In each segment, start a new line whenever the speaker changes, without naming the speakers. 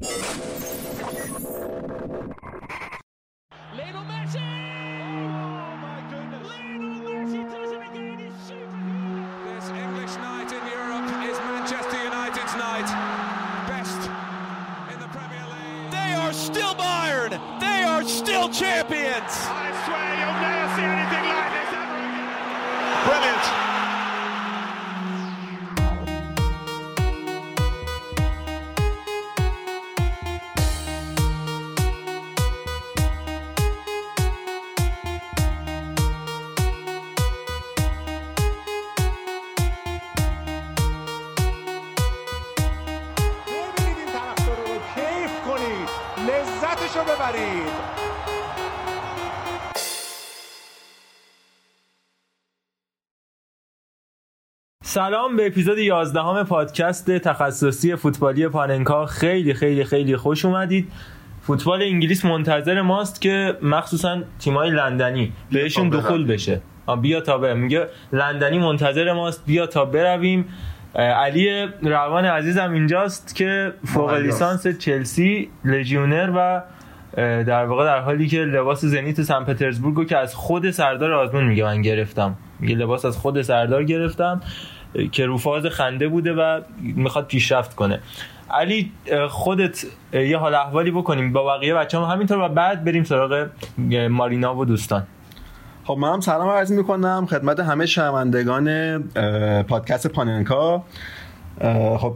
Thank you. سلام به اپیزود 11 همه پادکست تخصصی فوتبالی پاننکا. خیلی خیلی خیلی خوش اومدید. فوتبال انگلیس منتظر ماست که مخصوصا تیمای لندنی بهشون دخول بشه. بیا تا به میگه لندنی منتظر ماست. بیا تا برویم. علی روان عزیزم اینجاست که فوق لیسانس چلسی لژیونر و در واقع در حالی که لباس زنیت سن پترزبورگ که از خود سردار آزمون میگه من گرفتم. میگه لباس از خود سردار گرفتم. که روفاز خنده بوده و می‌خواد پیشرفت کنه. علی خودت یه حال احوالی بکنیم. با بقیه بچه هم همینطور و بعد بریم سراغ مارینا و دوستان.
خب من هم سلام عرض می‌کنم. خدمت همه شنوندگان پادکست پاننکا. خب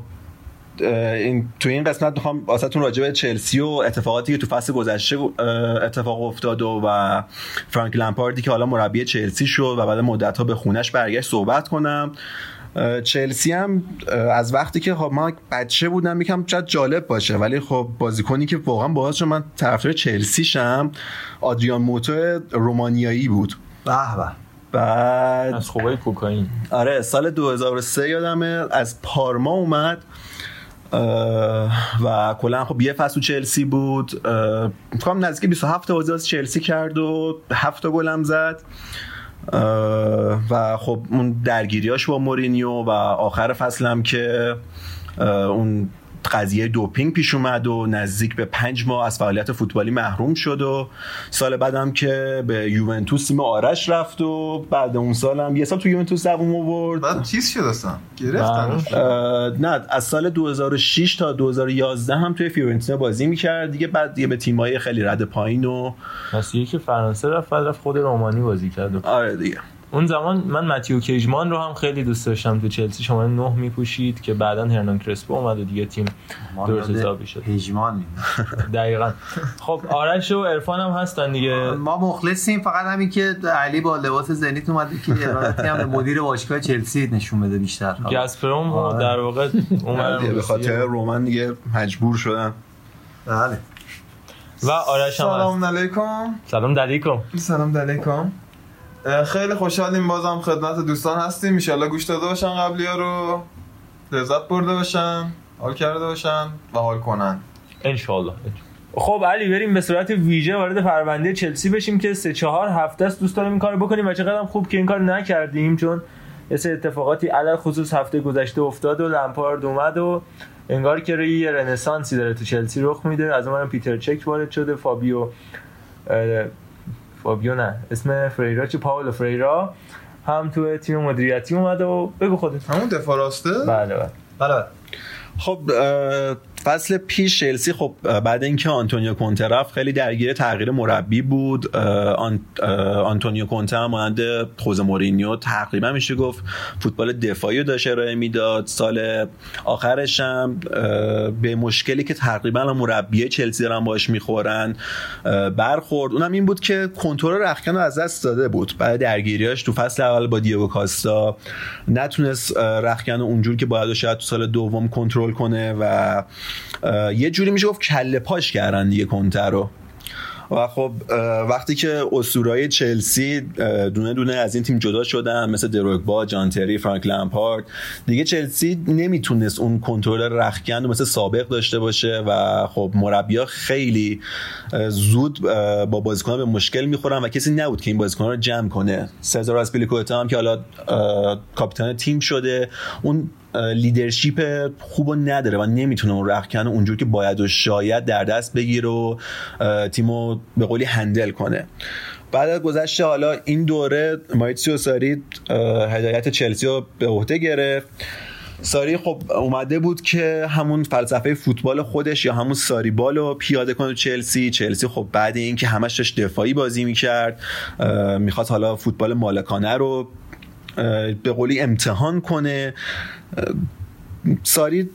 این تو این قسمت می‌خوام واسهتون راجع به چلسی و اتفاقاتی که تو فصل گذشته اتفاق افتاد و, فرانک لمپاردی که حالا مربی چلسی شد و بعد مدت ها به خونش برگشت صحبت کنم. چلسی هم از وقتی که خب ما بچه بودم یکم شاید جالب باشه ولی خب بازیکنی که واقعا باعث من طرفدار چلسی شم آدریان موتو رومانیایی بود.
به به.
بعد از خوبای کوکائین.
آره سال 2003 یادمه از پارما اومد و کلا خب یه فصل چلسی بود فکر نزدیک 27 بازی از چلسی کرد و 7 گلم زد. و خب اون درگیریاش با مورینیو و آخر فصل هم که اون قضیه دوپینگ پیش اومد و نزدیک به پنج ماه از فعالیت فوتبالی محروم شد و سال بعدم که به یوونتوس تیم آرش رفت و بعد اون سال هم یه سال تو یوونتوس دووم آورد.
بعد چیز شد اصلا؟ گرفتن
نه. از سال 2006 تا 2011 هم توی فیورنتینا بازی می‌کرد. دیگه بعد دیگه به تیمای خیلی رد پایین و
پس که فرانسه رفت رفت خود رومانی بازی کرد.
آره دیگه.
اون زمان من متیو کیجمان رو هم خیلی دوست داشتم تو چلسی. شما نه میپوشید که بعدا هرنان کرسپو اومد و دیگه تیم درست حسابی شد.
کیجمان
دقیقا. خب آرش و عرفان هم هستن دیگه.
ما مخلصیم. فقط همین که علی با لباس زنیت اومده که ارادتی هم به مدیر باشگاه چلسی نشون بده بیشتر.
گاسپروم
آره.
در واقع
اومدن به خاطر رومن دیگه مجبور شدن.
بله.
و آرش هم
سلام علیکم.
سلام علیکم.
سلام علیکم. خیلی خوشحالیم بازم خدمت دوستان هستیم. میشالله گوش داده باشن قبلی ها رو. لذت برده باشن حال کرده باشن و حال کنن.
انشالله خب علی بریم به صورت ویژه وارد پرونده چلسی بشیم که سه چهار هفته است دوست داریم این کارو بکنیم و چقدر خوب که این کار نکردیم چون یه سه اتفاقاتی علل خصوص هفته گذشته افتاد و لمپارد اومد و انگار که یه رنسانسی داره تو چلسی رخ میده. از اونم پیتر چک وارد شده فابیو فابیو نه. اسم فریرا چه پاولو فریرا. هم تو تیم مدیریتی اومده و بگو خودت.
همون دفاع راسته؟
بله بله.
بله
خب فصل پیش چلسی خب بعد اینکه آنتونیو کونته رفت خیلی درگیر تغییر مربی بود. آنتونیو کونته هم مانند خوزه مورینیو تقریبا میشه گفت فوتبال دفاعی داشته ارائه می‌داد. سال آخرش هم به مشکلی که تقریبا مربی چلسی دارن باش می‌خورن برخورد. اونم این بود که کنترل رخکن رو از دست داده بود. بعد درگیریاش تو فصل اول با دیگو کاستا نتونست رخکن اونجور که باید شاید تو سال دوم کنترل کنه و یه جوری میشه گفت کله پاش کردن دیگه کنتر رو. و خب وقتی که اسطورای چلسی دونه دونه از این تیم جدا شدن مثل دروگبا، جانتری، فرانک لمپارد دیگه چلسی نمی‌تونست اون کنترل رخکن رو مثل سابق داشته باشه و خب مربیا خیلی زود با بازیکنان به مشکل می‌خورن و کسی نبود که این بازیکنان رو جمع کنه. سزار از هم که حالا کاپیتان تیم شده اون لیدرشیپ خوب نداره و نمی‌تونه اون رخکن اونجور که باید و شاید در دست بگیره و تیمو به قولی هندل کنه. بعد از گذشته حالا این دوره مایتسیو ساری هدایت چلسی رو به عهده گرفت. ساری خب اومده بود که همون فلسفه فوتبال خودش یا همون ساری بال رو پیاده کنه چلسی. چلسی خب بعد اینکه همش داشت دفاعی بازی می‌کرد می‌خواد حالا فوتبال مالکانه رو به قولی امتحان کنه. ساری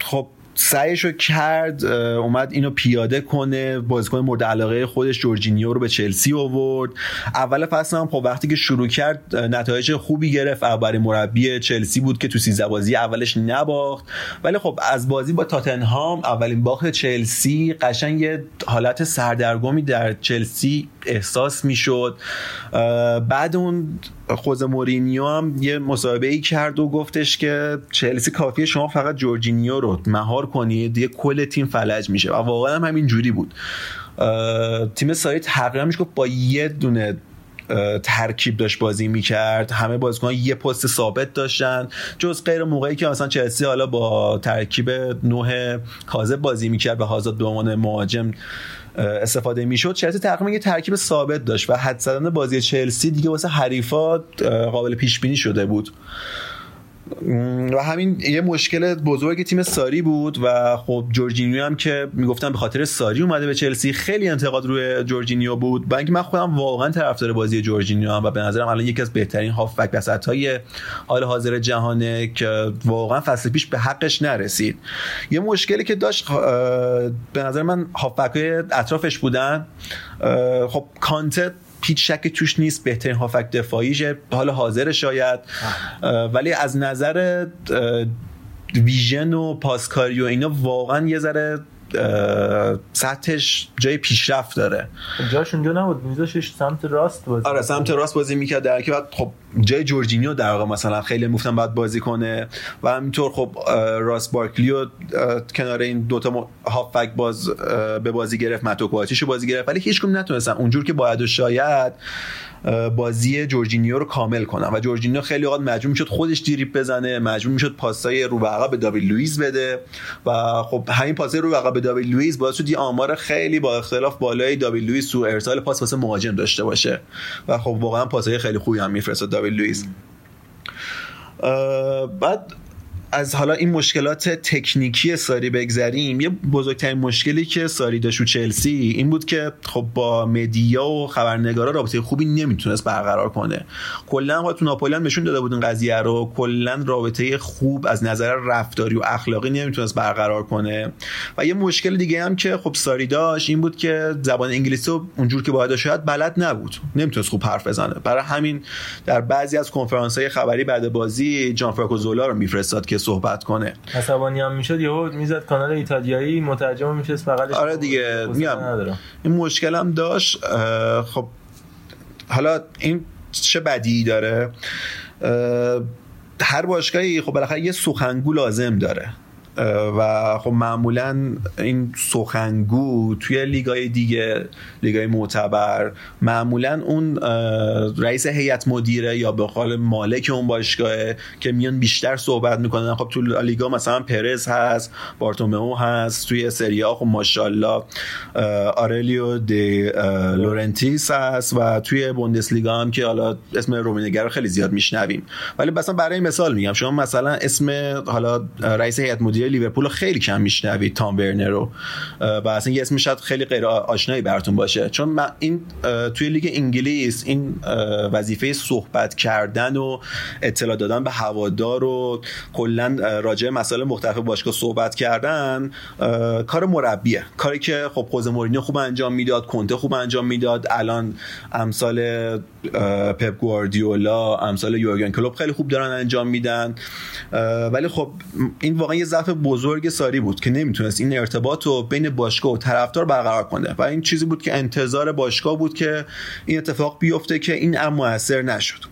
خب سعیشو کرد اومد اینو پیاده کنه. بازیکن مورد علاقه خودش جورجینیو رو به چلسی آورد. اول فصل هم خب وقتی که شروع کرد نتایج خوبی گرفت. اولین مربی چلسی بود که تو سیزده بازی اولش نباخت. ولی خب از بازی با تاتنهام اولین باخت چلسی. قشنگ یه حالت سردرگمی در چلسی احساس می‌شد. بعد اون خوز مورینیو هم یه مصاحبه ای کرد و گفتش که چلسی کافیه شما فقط جورجینیو رو مهار کنید یه کل تیم فلج میشه. و واقعا هم همین جوری بود. تیم ساری تقریبا میشه با یه دونه ترکیب داشت بازی می‌کرد. همه بازیکن یه پست ثابت داشتن. جز غیر موقعی که مثلا چلسی حالا با ترکیب نوه کاذب بازی می‌کرد و هازارد به عنوان مهاجم استفاده می‌شد چلسی تقریبا یه ترکیب ثابت داشت و حد زدن بازی چلسی دیگه واسه حریفا قابل پیش بینی شده بود. و همین یه مشکل بزرگ تیم ساری بود و خب جورجینیو هم که می‌گفتم به خاطر ساری اومده به چلسی خیلی انتقاد روی جورجینیو بود. با اینکه من خودم واقعا طرفدار بازی جورجینیو هم و به نظرم الان یکی از بهترین هافبک وسط های حال حاضر جهانه که واقعا فصل پیش به حقش نرسید. یه مشکلی که داشت به نظر من هافبک های اطرافش بودن. خب کانتت پیچ شک توش نیست بهترین هافک دفاعیشه. حال حاضر شاید. ولی از نظر ویژن و پاسکاری و اینا واقعا یه ذره سطحش جای پیشرفت داره.
جاش اونجا نبود. میذاشش سمت راست بازی.
آره سمت راست بازی می‌کرد در که بعد خب جای جورجینیو در واقع مثلا خیلی می‌گفتن باید بازی کنه و همینطور خب راس بارکلیو کنار این دوتا هافک باز به بازی گرفت متئو کواچیچو بازی گرفت ولی هیچ نتونستن. اونجور که باید و شاید بازی جورجینیو رو کامل کنن و جورجینیو خیلی اوقات مجبور می‌شد خودش دریبل بزنه مجبور می‌شد پاسای رو به به داوید لوئیس بده و خب همین پاسای رو به به داوید لوئیس باعث شد آمار خیلی با اختلاف بالای داوید لوئیس تو ارسال پاس واسه مهاجم داشته باشه و خب واقعا پاسای خیلی خوبی هم میفرستاد. داوید لوئیس بعد از حالا این مشکلات تکنیکی ساری بگذریم یه بزرگترین مشکلی که ساری داشت و چلسی این بود که خب با مدیا و خبرنگارا رابطه خوبی نمی‌تونست برقرار کنه. کلا تو ناپولی نشون داده بود این قضیه رو کلا رابطه خوب از نظر رفتاری و اخلاقی نمی‌تونست برقرار کنه. و یه مشکل دیگه هم که خب ساری داشت این بود که زبان انگلیسی رو اونجور که باید شاید بلد نبود. نمی‌تونست خوب حرف بزنه. برای همین در بعضی از کنفرانس های خبری بعد بازی جان فرانکو زولا رو میفرستاد که صحبت کنه.
عصبانی هم می‌شد یهو می‌زد کانال ایتالیایی مترجم میشه بغلش
آره دیگه میگم این مشکل هم داشت. خب حالا این چه بدی داره؟ هر باشگاهی خب بالاخره یه سخنگو لازم داره. و خب معمولا این سخنگو توی لیگای دیگه لیگای معتبر معمولا اون رئیس هیئت مدیره یا به قول مالک اون باشگاهه که میان بیشتر صحبت می‌کنن. خب تو لیگا مثلا پرز هست بارتومئو هست توی سری آ خب ماشاءالله آئورلیو دی لورنتیس هست و توی بوندسلیگا هم که حالا اسم رومنیگه رو خیلی زیاد میشنویم. ولی مثلا برای مثال میگم شما مثلا اسم حالا رئیس هیئت مدیره لیورپول خیلی کم میشنوید تام ورنر رو. و اصلا یه اسمش شاید خیلی غیر آشنایی براتون باشه. چون من این توی لیگ انگلیس این وظیفه صحبت کردن و اطلاع دادن به هوادار و کلا راجع مسائل مختلف باشگاه صحبت کردن کار مربیه. کاری که خب خوزه مورینیو خوب انجام می‌داد کنته خوب انجام می‌داد. الان امثال پپ گواردیولا امثال یورگن کلوب خیلی خوب دارن انجام میدن. ولی خب این واقعا یه ضعف بزرگ ساری بود که نمی‌تونست این ارتباط رو بین باشگاه و طرفدار برقرار کنه و این چیزی بود که انتظار باشگاه بود که این اتفاق بیفته که این هم موثر نشد.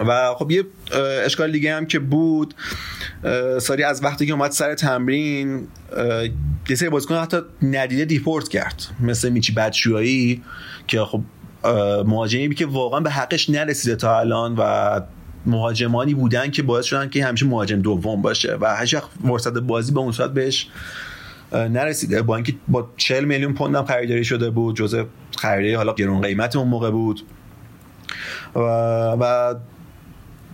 و خب یه اشکال دیگه هم که بود ساری از وقتی که اومد سر تمرین یه سری بازیکن حتی ندیده دیپورت کرد مثل میچی بدشویی که خب مهاجمی که واقعا به حقش نرسیده تا الان و مهاجمانی بودن که باعث شدن که همیشه مهاجم دوم باشه و هیچ فرصت بازی به اون صورت بهش نرسیده. با اینکه با 40 میلیون پوند هم خریداری شده بود جزء خریداری حالا گرون قیمت اون موقع بود. و, و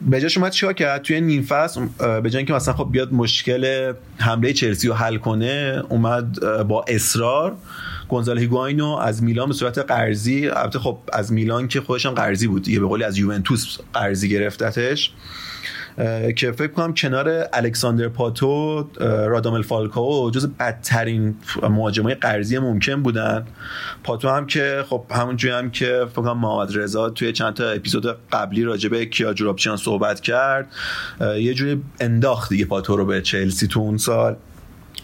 به جاش اومد چیکار کرد؟ توی نیم فصل به جای اینکه مثلا خب بیاد مشکل حمله چلسی رو حل کنه اومد با اصرار گونزال هیگواینو از میلان به صورت قرضی البته خب از میلان که خودش هم قرضی بود دیگه به قولی از یوونتوس قرضی گرفتتش که فکر کنم کنار الکساندر پاتو رادامل فالکاو جز بدترین مهاجمای قرضی ممکن بودن. پاتو هم که خب همونجوری هم که فکر کنم محمد رضا توی چند تا اپیزود قبلی راجع به کیا جورابچیان صحبت کرد یه جوری انداخت دیگه پاتو رو به چلسی تو اون سال.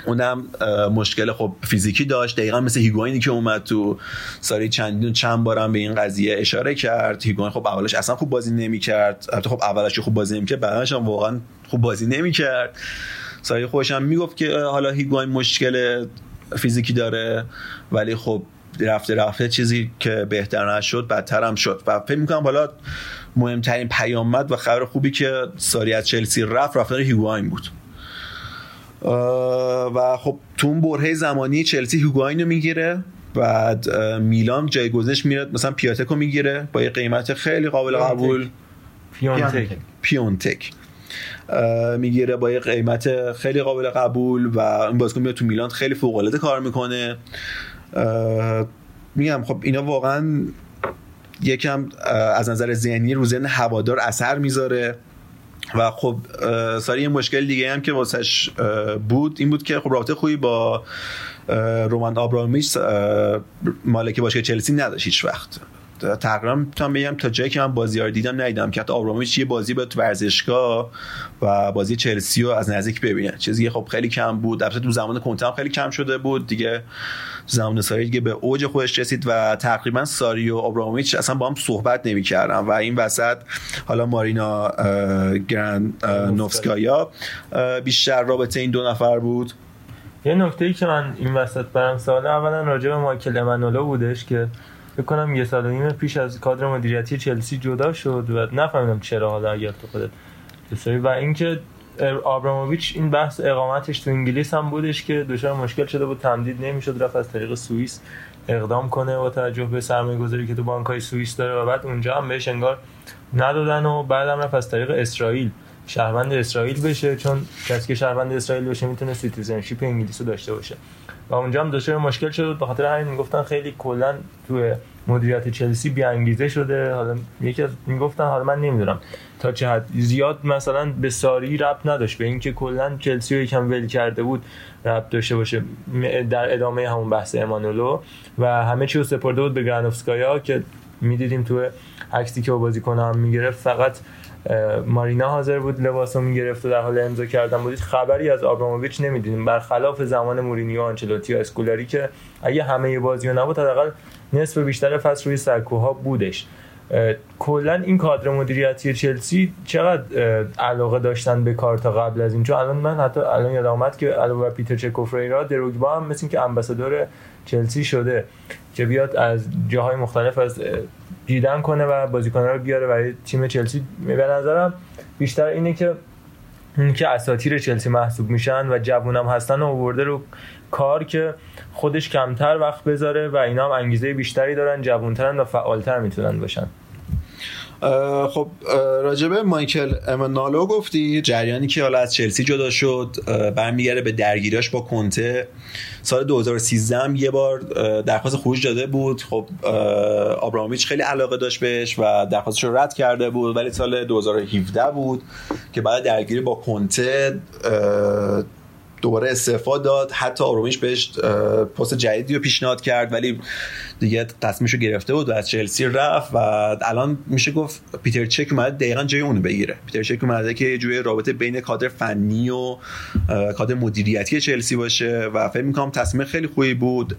اونم مشکل خب فیزیکی داشت. دقیقا مثل هیگواینی که اومد تو ساری چندین چند بارم به این قضیه اشاره کرد. هیگواین خب اولش اصلا خوب بازی نمی‌کرد. البته خب اولش خوب بازی نمی‌کرد بعدش هم واقعا خوب بازی نمی‌کرد. ساری خودش هم می‌گفت که حالا هیگواین مشکل فیزیکی داره ولی خب رفته رفته چیزی که بهتر نشد بدتر هم شد. و فکر می‌کنم حالا مهمترین پیامد و خبر خوبی که ساری از چلسی رفت رفتن هیگواین بود. و خب تو اون برهه زمانی چلسی هیگواین رو می‌گیره بعد میلان جایگزینش میاد مثلا پیاتک رو می‌گیره با یه قیمت خیلی قابل قبول.
پیونتک.
پیونتک. می‌گیره با یه قیمت خیلی قابل قبول و این بازیکن میاد تو میلان خیلی فوق العاده کار می‌کنه. میگم خب اینا واقعا یکم از نظر ذهنی رو ذهن هوادار اثر می‌ذاره. و خب ساری یه مشکل دیگه هم که واسش بود این بود که خب رابطه خوبی با رومان آبرامیش مالک باشگاه چلسی نداشت هیچ وقت. تقریبا می‌تونم بگم تا جایی که من بازی رو دیدم ندیدم که حتی آبرامویچ یه بازی به تو ورزشگاه و بازی چلسی رو از نزدیک ببینه چیزی خب خیلی کم بود. البته تو زمان کنته هم خیلی کم شده بود. دیگه زمان ساری دیگه به اوج خودش رسید و تقریبا ساری و آبرامویچ اصلا با هم صحبت نمی‌کردن. و این وسط حالا مارینا گرند نوفسکایا بیشتر رابطه این دو نفر بود.
یه نکته ای که من این وسط برم سال اولا راجع به مایکل امانولو بودش که فکر کنم یه سال و نیم پیش از کادر مدیریتی چلسی جدا شد و نفهمیدم چرا حالا اگر تو خودت و اینکه آبراموویچ این بحث اقامتش تو انگلیس هم بودش که دچار مشکل شده بود تمدید نمی‌شد رفت از طریق سوئیس اقدام کنه با توجه به سرمایه گذاری که تو بانکای سوئیس داره و بعد اونجا هم بهش انگار ندادن و بعدم رفت از طریق اسرائیل. شهروند اسرائیل بشه چون کسی که شهروند اسرائیل بشه می‌تونه citizenship انگلیس رو داشته باشه. و اونجا هم دچار مشکل شد به خاطر همین می‌گفتن خیلی کلا تو مدیریت چلسی بی انگیزه شده. حالا یکی از می‌گفتن حالا من نمی‌دونم تا چه حد. زیاد مثلا به ساری رب نداشت. به اینکه کلا چلسی رو یکم ول کرده بود رب داشته باشه در ادامه همون بحث امانولو. و همه چی رو سپرده بود به گرانوفسکایا که می‌دیدیم تو عکسی که بازیکن هم می‌گرفت. فقط مارینا حاضر بود لباسو می‌گرفت و در حال امضا کردن بود خبری از آبراموویچ نمی‌دیدیم برخلاف زمان مورینیو آنچلوتی و اسکولاری که اگه همه بازیو نبود حداقل نصف بیشتر فصل روی سرکوها بودش. کلا این کادر مدیریتی چلسی چقدر علاقه داشتن به کار تا قبل از این؟ چون الان من حتی الان یاد آمد که علاوه بر پیتر چکوفریرا دروگبا هم مثل که امباسادور چلسی شده. که بیاد از جاهای مختلف از دیدن کنه و بازیکن‌ها رو بیاره برای تیم چلسی. به نظرم بیشتر اینه که اون که اساطیر چلسی محسوب میشن و جوونم هستن و آورده رو کار که خودش کمتر وقت بذاره و اینا هم انگیزه بیشتری دارن جوونترن و فعالتر می‌تونن باشن.
خب راجبه مایکل امنالو گفتی جریانی که حالا از چلسی جدا شد برمیگرده به درگیریاش با کنته. سال 2013 هم یه بار درخواست خروج داده بود. خب آبرامویچ خیلی علاقه داشت بهش و درخواستش رو رد کرده بود ولی سال 2017 بود که بعد درگیری با کنته دوباره استعفا داد. حتی آرومیش بهش پست جدیدی رو پیشنهاد کرد ولی دیگه تصمیمش رو گرفته بود و از چلسی رفت و الان میشه گفت پیتر چک اومده دقیقا جای اونو بگیره. پیتر چک اومده که جوی رابطه بین کادر فنی و کادر مدیریتی چلسی باشه و فکر می‌کنم تصمیم خیلی خوبی بود.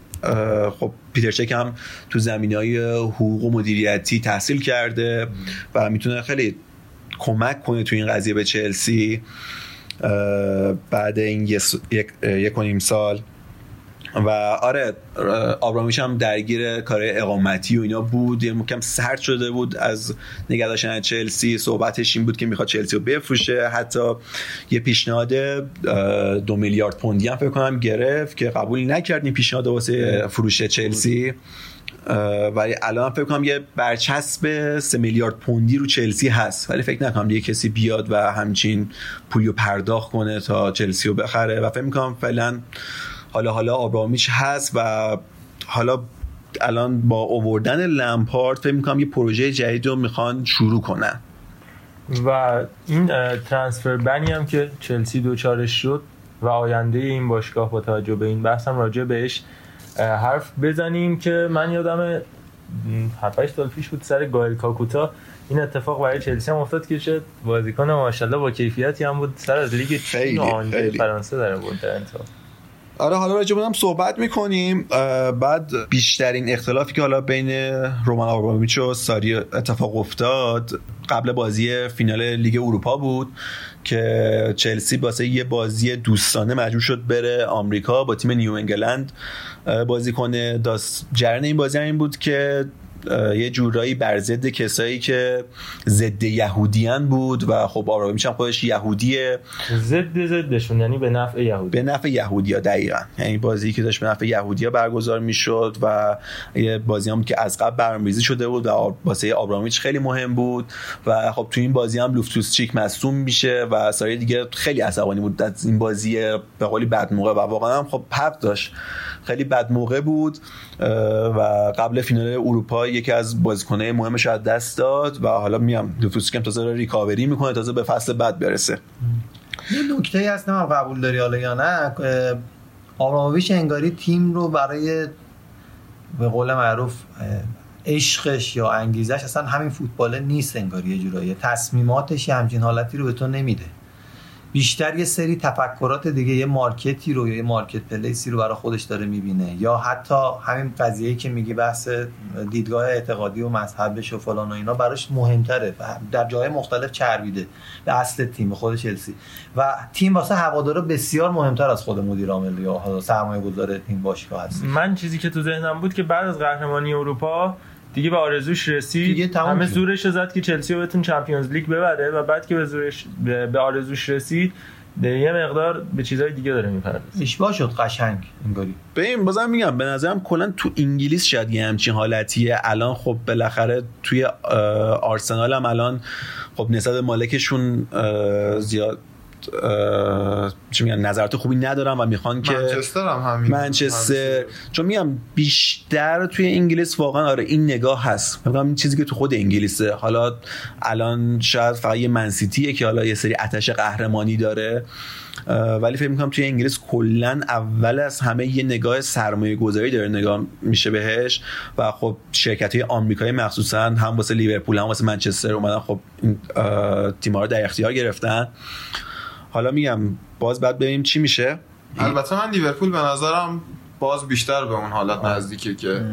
خب پیتر چک هم تو زمین های حقوق و مدیریتی تحصیل کرده و می‌تونه خیلی کمک کنه تو این قضیه به چلسی. بعد این یک, یک و نیم سال. و آره آبرامیش هم درگیر کار اقامتی و اینا بود. یه مکم سرد شده بود از نگه داشتن چلسی. صحبتش این بود که می‌خواد چلسی رو بفروشه. حتی یه پیشنهاد دو میلیارد پوندی هم فکر کنم گرفت که قبول نکرد این پیشنهاد واسه فروش چلسی. ولی الان فکر کنم یه برچسب سه میلیارد پوندی رو چلسی هست. ولی فکر نکنم یه کسی بیاد و همچین پولیو پرداخت کنه تا چلسی رو بخره. و فکر می‌کنم فعلا حالا حالا آبرامیچ هست و حالا الان با اووردن لمپارد فکر می‌کنم یه پروژه جدید رو می‌خوان شروع کنن.
و این ترانسفر بنی هم که چلسی دوچارش شد و آینده این باشگاه با توجه به این بحث هم راجع بهش حرف بزنیم که من یادم 7 سال پیش بود سر گایل کاکوتا این اتفاق برای چلسی هم افتاد که شد بازیکن ماشاءالله با کیفیتی هم بود. سر از لیگ چین و فرانسه داره بود در انتها
آره حالا راجع هم صحبت می‌کنیم. بعد بیشترین اختلافی که حالا بین رومان آبراموویچ و ساری اتفاق افتاد قبل بازی فینال لیگ اروپا بود که چلسی واسه یه بازی دوستانه مجبور شد بره آمریکا با تیم نیو انگلند بازی کنه. داست جرن این بازی هم این بود که یه جورایی بر ضد کسایی که ضد یهودیان بود و خب آرامی میشم خودش یهودیه.
ضد ضدشون یعنی به نفع یهودی.
به نفع یهودیا دقیقا. یعنی بازی که داشت به نفع یهودیا برگزار می‌شد و یه بازی هم که از قبل برنامه‌ریزی شده بود و واسه آبرامیچ خیلی مهم بود و خب تو این بازی هم لوفتوس چیک مصدوم میشه و سایر دیگه خیلی عصبانی بود از این بازی به قولی بد موقع و واقعا هم خب حق داشت. خیلی بد موقع بود و قبل فینال اروپا یکی از بازیکن‌های مهمش از دست داد و حالا میام دوفوسکم تازه ریکاوری می‌کنه تازه به فصل بعد برسه.
یه نکته هست نه قبول داری حالا یا نه؟ آبراموویچ انگاری تیم رو برای به قول معروف عشقش یا انگیزش اصلا همین فوتبال نیست انگاری یه جورایی. تصمیماتش همچین حالتی رو به تو نمیده. بیشتر یه سری تفکرات دیگه یه مارکتی رو یا یه مارکت پلیسی رو برای خودش داره می‌بینه. یا حتی همین قضیه که میگی بحث دیدگاه اعتقادی و مذهبش و فلان و اینا براش مهمتره. در جای مختلف چربیده به اصل تیم خود چلسی. و تیم واسه هوادارا بسیار مهمتر از خود مدیر عامل یا سرمایه گذار این باشگاه هست.
من چیزی که تو ذهنم بود که بعد از قهرمانی اروپا دیگه به آرزوش رسید. همه زورش زد که چلسی رو بتون چمپیونز لیگ ببره و بعد که به زورش به آرزوش رسید یه مقدار به چیزهای دیگه داره میپرد
اشباه شد قشنگ انگاری.
ببین بازم میگم به نظرم کلا تو انگلیس شاید یه همچین حالتیه. الان خب بالاخره توی آرسنال هم الان خب نسبت مالکشون زیاد چی میگن نظرات خوبی ندارم و می‌خوان که
منچستر هم همین
منچستر چون میگم بیشتر توی انگلیس واقعا آره این نگاه هست. میگم این چیزی که تو خود انگلیسه. حالا الان شاید فقط یه منسیتیه که حالا یه سری اتش قهرمانی داره. ولی فکر می‌کنم توی انگلیس کلا اول از همه یه نگاه سرمایه گذاری داره نگاه میشه بهش. و خب شرکت های آمریکایی مخصوصا هم واسه لیورپول هم واسه منچستر اومدن خب تیم‌ها رو در اختیار گرفتن. حالا میگم باز بعد ببینیم چی میشه.
البته من لیورپول به نظرم باز بیشتر به اون حالت نزدیکه که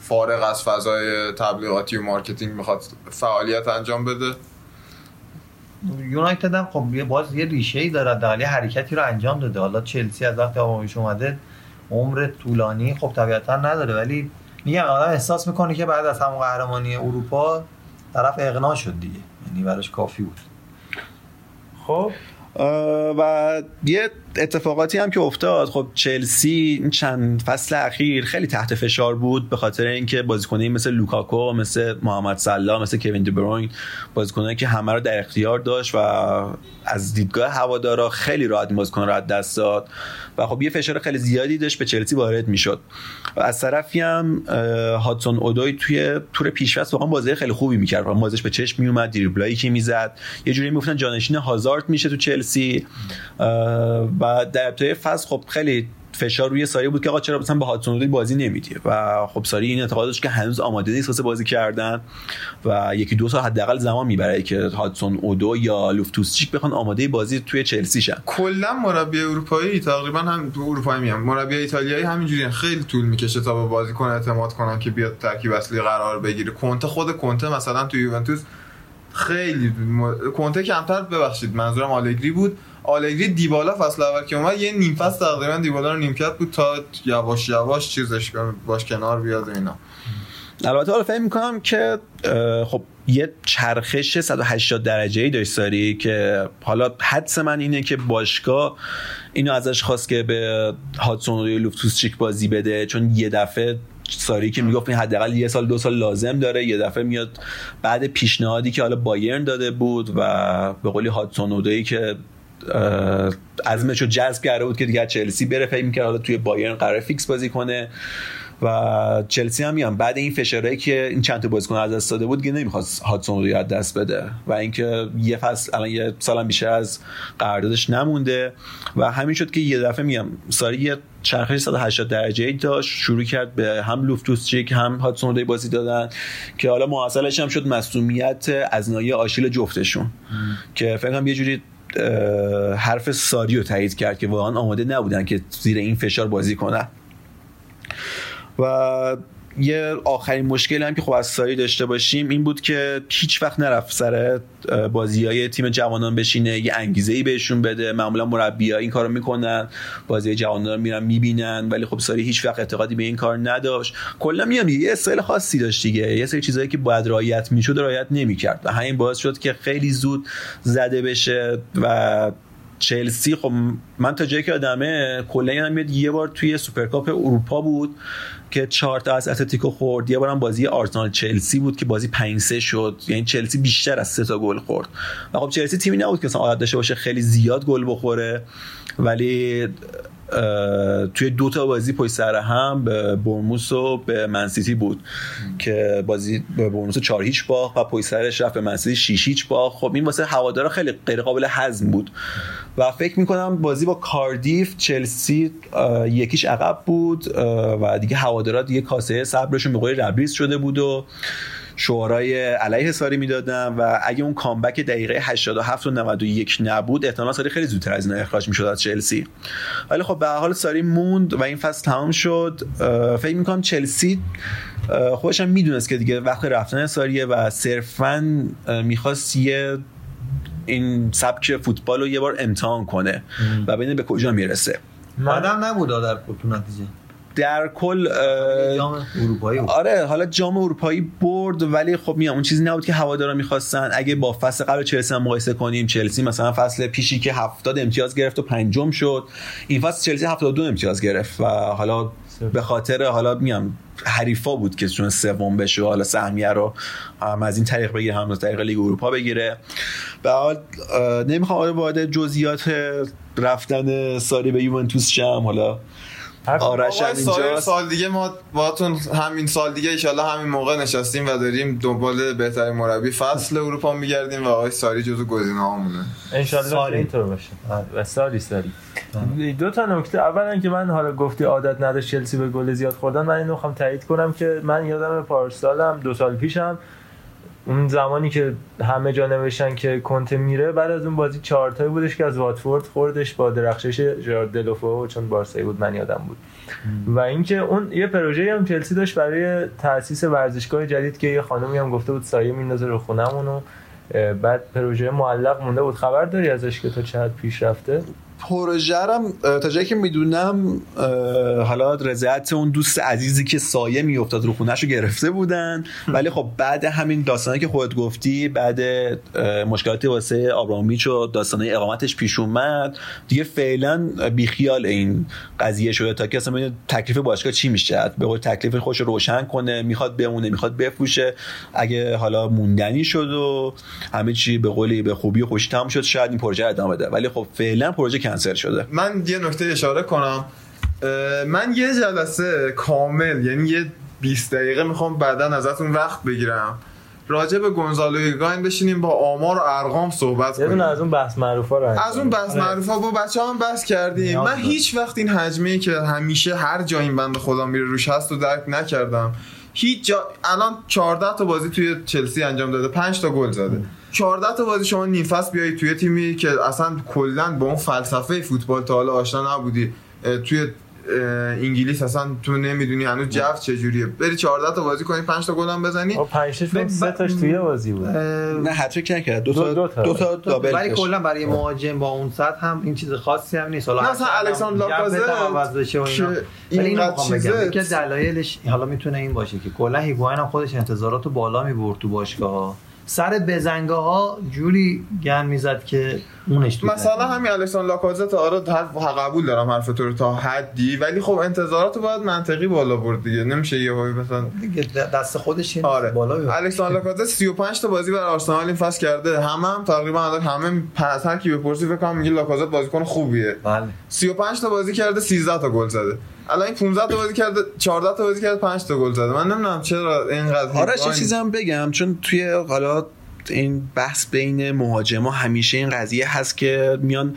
فارغ از فضای تبلیغاتی و مارکتینگ می‌خواد فعالیت انجام بده.
یونایتد هم خب باز یه ریشه ای داره در حرکتی رو انجام داده. حالا چلسی از وقتی آبراموویچ اومده عمر طولانی خب طبیعتا نداره. ولی میگم آدم احساس می‌کنه که بعد از همون قهرمانی اروپا طرف اقناع شد دیگه. یعنی براش کافی بود.
خب
و یه اتفاقاتی هم که افتاد. خب چلسی این چند فصل اخیر خیلی تحت فشار بود به خاطر اینکه بازیکنایی مثل لوکاکو مثل محمد صلاح مثل کوین دی بروین بازیکنایی که همه رو در اختیار داشت و از دیدگاه هوادارا خیلی راحت بازیکن رو دست داد و خب یه فشار خیلی زیادی داشت به چلسی وارد می‌شد. و از طرفی هم هاتسون اودوی توی تور پیشواز واقعا بازی خیلی خوبی می‌کرد. و بازیش به چشم میومد دریبلایی که می‌زد. یه جوری می‌گفتن جانشین هازارد میشه تو چلسی. و در ابتدای فصل خب خیلی فشار روی ساری بود که آقا چرا مثلا به هاتسون بازی نمیدی؟ و خب ساری این اعتقادش که هنوز آماده نیست واسه بازی کردن و یکی دو تا حداقل زمان می‌بره که هاتسون اودو یا لوفتوسچیک بخوان آماده بازی توی چلسی شن.
کلا مربی اروپایی تقریبا هم تو اروپایی میام مربی ایتالیایی همینجوری خیلی طول می‌کشه تا به بازیکن اعتماد کنن که بیاد ترکیب اصلی قرار بگیره. کنته خود کنته مثلا تو یوونتوس خیلی م... کنته کمتر ببخشید منظورم آلگری بود. آلگری دیبالا فصل اول که اومد یه نیم فصل تقریبا دیبالا رو نیم بود تا یواش یواش چیزش باش کنار بیاد و اینا.
البته حالا فکر می‌کنم که خب یه چرخش 180 درجه ای داشت ساری که حالا حدس من اینه که باشگاه اینو ازش خواست که به هاتسون و لوفتوس چیک بازی بده چون یه دفعه ساری که می‌گفت این حداقل یه سال دو سال لازم داره یه دفعه میاد بعد پیشنهادی که حالا بایرن داده بود و به قولی هاتسون که عزمش رو جذب کرده بود که دیگه چلسی بره فکر می‌کرد حالا توی بایرن قرار فیکس بازی کنه. و چلسی هم میگم بعد این فشارهایی که این چند تا بازیکن از دست داده بود که نمی‌خواست هاتسون رو از دست بده. و اینکه یه فصل الان یه سالم بیشتر از قراردادش نمونده. و همین شد که یه دفعه میگم ساری یه چرخش 180 درجه ای داشت. شروع کرد به هم لوفتوس چیک هم هاتسون رو بازی دادن. که حالا معاصلش هم شد مصومیت از نایه آشیل جفتشون. که فکر کنم یه جوری حرف ساری رو تایید کرد که واقعا آماده نبودن که زیر این فشار بازی کنن. و یه آخرین مشکل هم که خب از ساری داشته باشیم این بود که هیچ وقت نرفت سر بازی های تیم جوانان بشینه یه انگیزه ای بهشون بده. معمولا مربی این کارو می‌کنن بازی جوانان میرن می‌بینن ولی خب ساری هیچ وقت اعتقادی به این کار نداشت. کلا میام یه استایل خاصی داشت دیگه. یه سری چیزایی که باید رعایت می‌شد رعایت نمی‌کرد. و همین باعث شد که خیلی زود زده بشه و چلسی خب من تا جایی که یادمه کلا یادم میاد یه بار توی سوپرکاپ اروپا بود. که چهار تا از اتلتیکو خورد. یه بارم بازی آرسنال چلسی بود که بازی 5 3 شد. یعنی چلسی بیشتر از سه تا گل خورد. و خب چلسی تیمی نبود که مثلا عادت داشته باشه خیلی زیاد گل بخوره. ولی توی دو تا بازی پشت سر هم به بورنموث و به من سیتی بود که بازی به بورنموث 4 هیچ باخت و پشت سرش رفت به من سیتی 6 هیچ باخت. خب این واسه هوادارا خیلی غیر قابل هضم بود. و فکر می‌کنم بازی با کاردیف چلسی یکیش عقب بود و دیگه هوادارا دیگه کاسه صبرشون به قول ربریز شده بود و شعارهای علیه ساری می‌دادن و اگه اون کامبک دقیقه 87 و 91 نبود احتمال ساری خیلی زودتر از اینا اخراج می‌شد از چلسی. ولی خب به حال ساری موند و این فصل تمام شد. فکر می‌کنم چلسی خودش هم می‌دونست که دیگه وقت رفتن ساریه و صرفا می‌خواست یه این سبک فوتبال رو یه بار امتحان کنه و ببینه به کجا می‌رسه.
آدم نبود در تو نتیجه.
در کل
جام اروپایی
آره حالا جام اروپایی برد ولی خب میام اون چیزی نبود که هوادارا می‌خواستن. اگه با فصل قبل چلسی هم مقایسه کنیم چلسی مثلا فصل پیشی که 70 امتیاز گرفت و پنجم شد این فصل چلسی 72 امتیاز گرفت و حالا به خاطر حالا میام حریفا بود که چون سوم بشه حالا سهمیه رو هم از این طریق بگیره هم از طریق لیگ اروپا بگیره. به حال نمی‌خوام وارد جزئیات رفتن ساری به یوونتوس شم حالا آرش هم اینجاست.
سال دیگه ما باتون همین سال دیگه ایشالله همین موقع نشستیم و داریم دنبال بهترین مربی فصل اروپا میگردیم و آقای ساری جزو گزینه هامونه.
انشالله
سالی.
که اینطور باشه. و سالی سالی. دو تا نکته. اولا که من حالا گفتی عادت نداشت چلسی به گل زیاد خوردن من اینو می‌خوام تایید کنم که من یادم پارسالم دو سال پیشم اون زمانی که همه جا نوشتن که کنته میره بعد از اون بازی چهارتایی بودش که از واتفورد خوردش با درخشش ژرارد دلوفو چون بارسایی بود من یادم بود. و اینکه اون یه پروژه هم چلسی داشت برای تاسیس ورزشگاه جدید که یه خانمی هم گفته بود سایه میندازه رو خونمون و بعد پروژه معلق مونده بود. خبر داری ازش که تا حد پیش رفته؟
پروژه هم تا جایی که می‌دونم حالا رضایت اون دوست عزیزی که سایه میافتاد رو خونه‌شو گرفته بودن. ولی خب بعد همین داستانی که خودت گفتی بعد مشکلاتی واسه آبرامیچ و داستانه اقامتش پیش اومد. دیگه فعلا بیخیال این قضیه شده تا که اصلا ببینه تکلیف باشگاه چی میشه. به قول تکلیف خودش رو روشن کنه می‌خواد بمونه می‌خواد بفروشه. اگه حالا موندنی شد و همه چی به قولی به خوبی و خوشی تمام شد شاید این پروژه ادامه بده. ولی خب فعلا پروژه کنسل شده.
من یه نکته اشاره کنم. من یه جلسه کامل یعنی یه 20 دقیقه می‌خوام بعدا ازتون وقت بگیرم. راجع به گونزالو هیگاین بشینیم با آمار و ارقام صحبت
یه
کنیم.
از اون بحث معروفا رو
از اون بحث معروفا با بچه هم بحث کردیم. من. هیچ وقت این حجمه که همیشه هر جا این بند خدا میره روش هست و درک نکردم. هیچ جا الان 14 تا بازی توی چلسی انجام داده 5 تا گل زده. 14 تا بازی شما نیم فصل بیای توی تیمی که اصلا کلا با اون فلسفه فوتبال تا حالا آشنا نبودی. توی انگلیس اصلا تو نمی‌دونی هنوز جو چجوریه. بری 14 تا بازی کنی 5 تا گل هم بزنی.
با 5 6 سه تاش توی بازی بود.
نه هتریک نکرد. دو تا
دو-
دو
دو تا.
تا دابل
ولی. کلا برای مهاجم با اون سطح هم این چیز خاصی هم نیست. حالا
نه، مثلا الکساندر. که
ولی اینو
اینقدر
می‌خوام بگم. از دلایلش حالا می‌تونه این باشه که کلا هیگواین هم خودش انتظارات رو بالا می‌برد تو باشگاه سر بزنگاه ها جوری گن می‌زد که اونش
مثلا همین الکسان لاکازت آره هر قبول دارم حرف تو رو تا حدی ولی خب انتظارات رو باید منطقی بالا برد دیگه. نمیشه یه هایی مثلا
دیگه دست خودش این
آره.
بالا.
الکسان لاکازت 35 تا بازی برای آرسنال این فصل کرده. همه هم تقریبا الان همه از هر کی بپرسی فکر کنم میگه لاکازت بازیکن خوبیه.
بله.
35 تا بازی کرده 13 تا گل زده. الان این 15 تا بازی کرده 14 تا بازی کرده 5 تا گل زده. من نمی‌دونم چرا اینقدر هیگواین-
چیزی هم بگم چون توی حالا این بحث بین مهاجما همیشه این قضیه هست که میان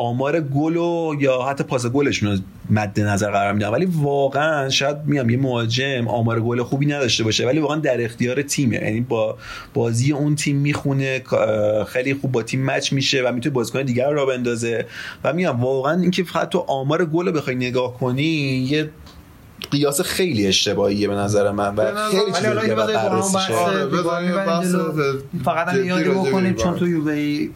آمار گل و یا حتی پاس گلشون رو مد نظر قرار میدن. ولی واقعا شاید میام یه مهاجم آمار گل خوبی نداشته باشه ولی واقعا در اختیار تیمه. یعنی با بازی اون تیم می‌خونه خیلی خوب با تیم مچ میشه و می‌تونه بازیکن دیگر رو بندازه. و میام واقعا اینکه فقط تو آمار گل رو بخوای نگاه کنی یه قیاس خیلی اشتباهیه به نظر من و خیلی
ولی
چیز
حالا
دیگه
این
باید
بذارید با
بررسی
آره،
جلو. فقط هم
به
بکنیم چون. تو یووه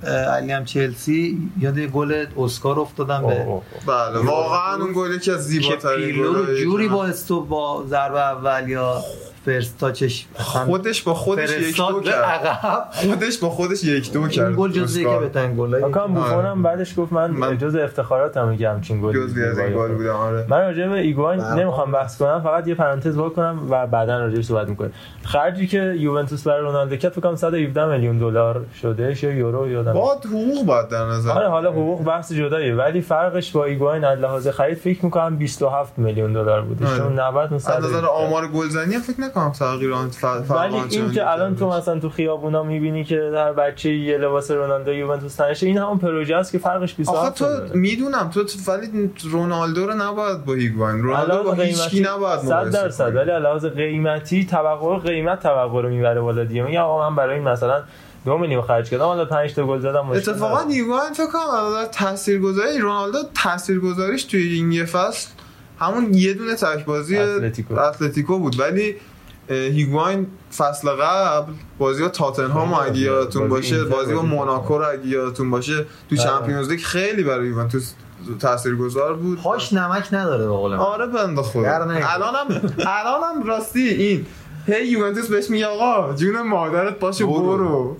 علی هم چلسی یاد گل اسکار افتادن
اوه،
به.
بله واقعا اون گل یکی از
که
زیباترین
رو جوری
که-
با استو با ضربه اول یا فرست تاچش اصلا
خودش با خودش یک دو
به
کرد خودش با خودش یک دو
این
کرد
گل جزو که
اسکار.
بهترین گلای
کام بوفون
آره.
بعدش گفت من,
من-
جز افتخاراتم میگه همچین گلی
جزوی از این گل بودم آره
من راجع به ایگواین
بله.
نمی‌خوام بحث کنم فقط یه پرانتز وا کنم و بعدا راجع صحبت می‌کنیم خرجی که یوونتوس برای رونالدو کرد فکر کنم 117 میلیون دلار شده یا یورو یادم نیست.
با حقوق باید در نظر
آره حالا حقوق بحث جداییه ولی فرقش با ایگواین از لحاظ خرید فکر می‌کنم 27 میلیون دلار بوده
آره.
چون 90 اون
از
117.
نظر آمار گلزنی فکر نکنم تغییر آن فرق
ولی این که الان تو. مثلا تو خیابونا می‌بینی که در بچه یه لباس رونالدو یوونتوس تنشه این همون پروژه است که فرقش 27
آخه تو. می‌دونم تو ولی رونالدو رو نباید با هیگواین رونالدو با هیچکی نباید
100
مقایسه
درصد
کنی.
ولی علاوه قیمتی توقع قیمت توقع رو می‌بره بالا دیگه میگه آقا من برای این مثلا دو میلیون خرج کردم حالا 5 تا گل زدم مشکل
اتفاقا. هیگواین فکر کنم تاثیرگذاری رونالدو تاثیرگذاریش توی این یه فصل همون یه دونه تک بازی
اتلتیکو.
اتلتیکو بود ولی هیگواین فصل قبل بازی با تاتنهام
بازی
اگه یادتون باشه بازی با موناکو رو اگه یادتون باشه تو
بله.
چمپیونز لیگ خیلی برای یوونتوس تاثیرگذار بود.
پاش نمک نداره به قول من.
آره بنده خدا. الانم الانم راستی این. هی یوونتوس بهش میگه آقا جون مادرت پاشو
برو.
برو.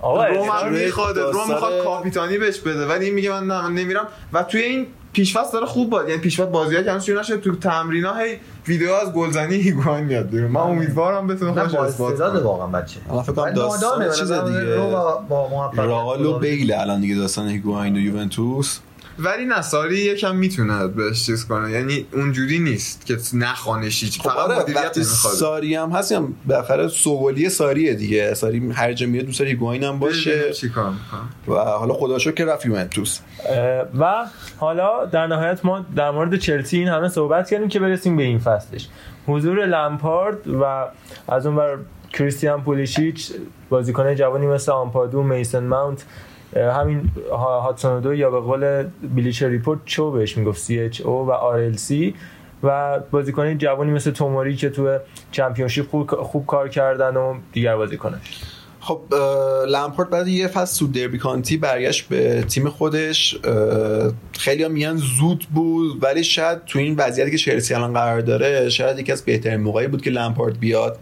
آقا
روم می‌خواد روم می‌خواد کاپیتانی بهش بده. ولی این میگه من نمیرم. و توی این پیشفصل داره خوب بود یعنی پیشفصل بازی‌ها که هنوز نشده تو تمرینا هی ویدیو از گلزنی هیگواین میاد بیرون من امیدوارم بتونه
با
اثبات کنه.
واقعا بچه.
الان فکر کنم داستان چیز
من
دیگه.
رو با- با موفقیت
رئال و
خدا-
بیل الان دیگه داستان هیگواین و یوونتوس.
ولی نصاری یکم می‌تونه بهش چیز کنه. یعنی اونجوری نیست که نخوانش هیچ
خب
فقط
آره
مدیریت
وقتی
نمی‌خواد.
ساری هم هست هم بالاخره سوگلی ساریه دیگه. ساری هر جا میاد دوست داره هم باشه.
چیکار می‌کنه
و حالا خدا شکر که رفت یوونتوس.
و حالا در نهایت ما در مورد چلسی این همه صحبت کردیم که برسیم به این فصلش. حضور لمپارد و از اون بر کریستیان پولیشیچ بازیکن جوانی مثل آمپادو میسن ماونت همین ها- هادسون اودوی یا به قول Bleacher Report چو بهش می‌گفت CHO و RC. و بازیکن جوانی مثل توموری که تو Championship خوب, خوب کار کردن و دیگر بازیکنش
خب لمپارد بعد یه فصل تو دربی کانتی برگشت به تیم خودش. خیلی هم میگن زود بود ولی شاید تو این وضعیتی که چلسی الان قرار داره شاید یکی از بهترین موقعی بود که لمپارد بیاد.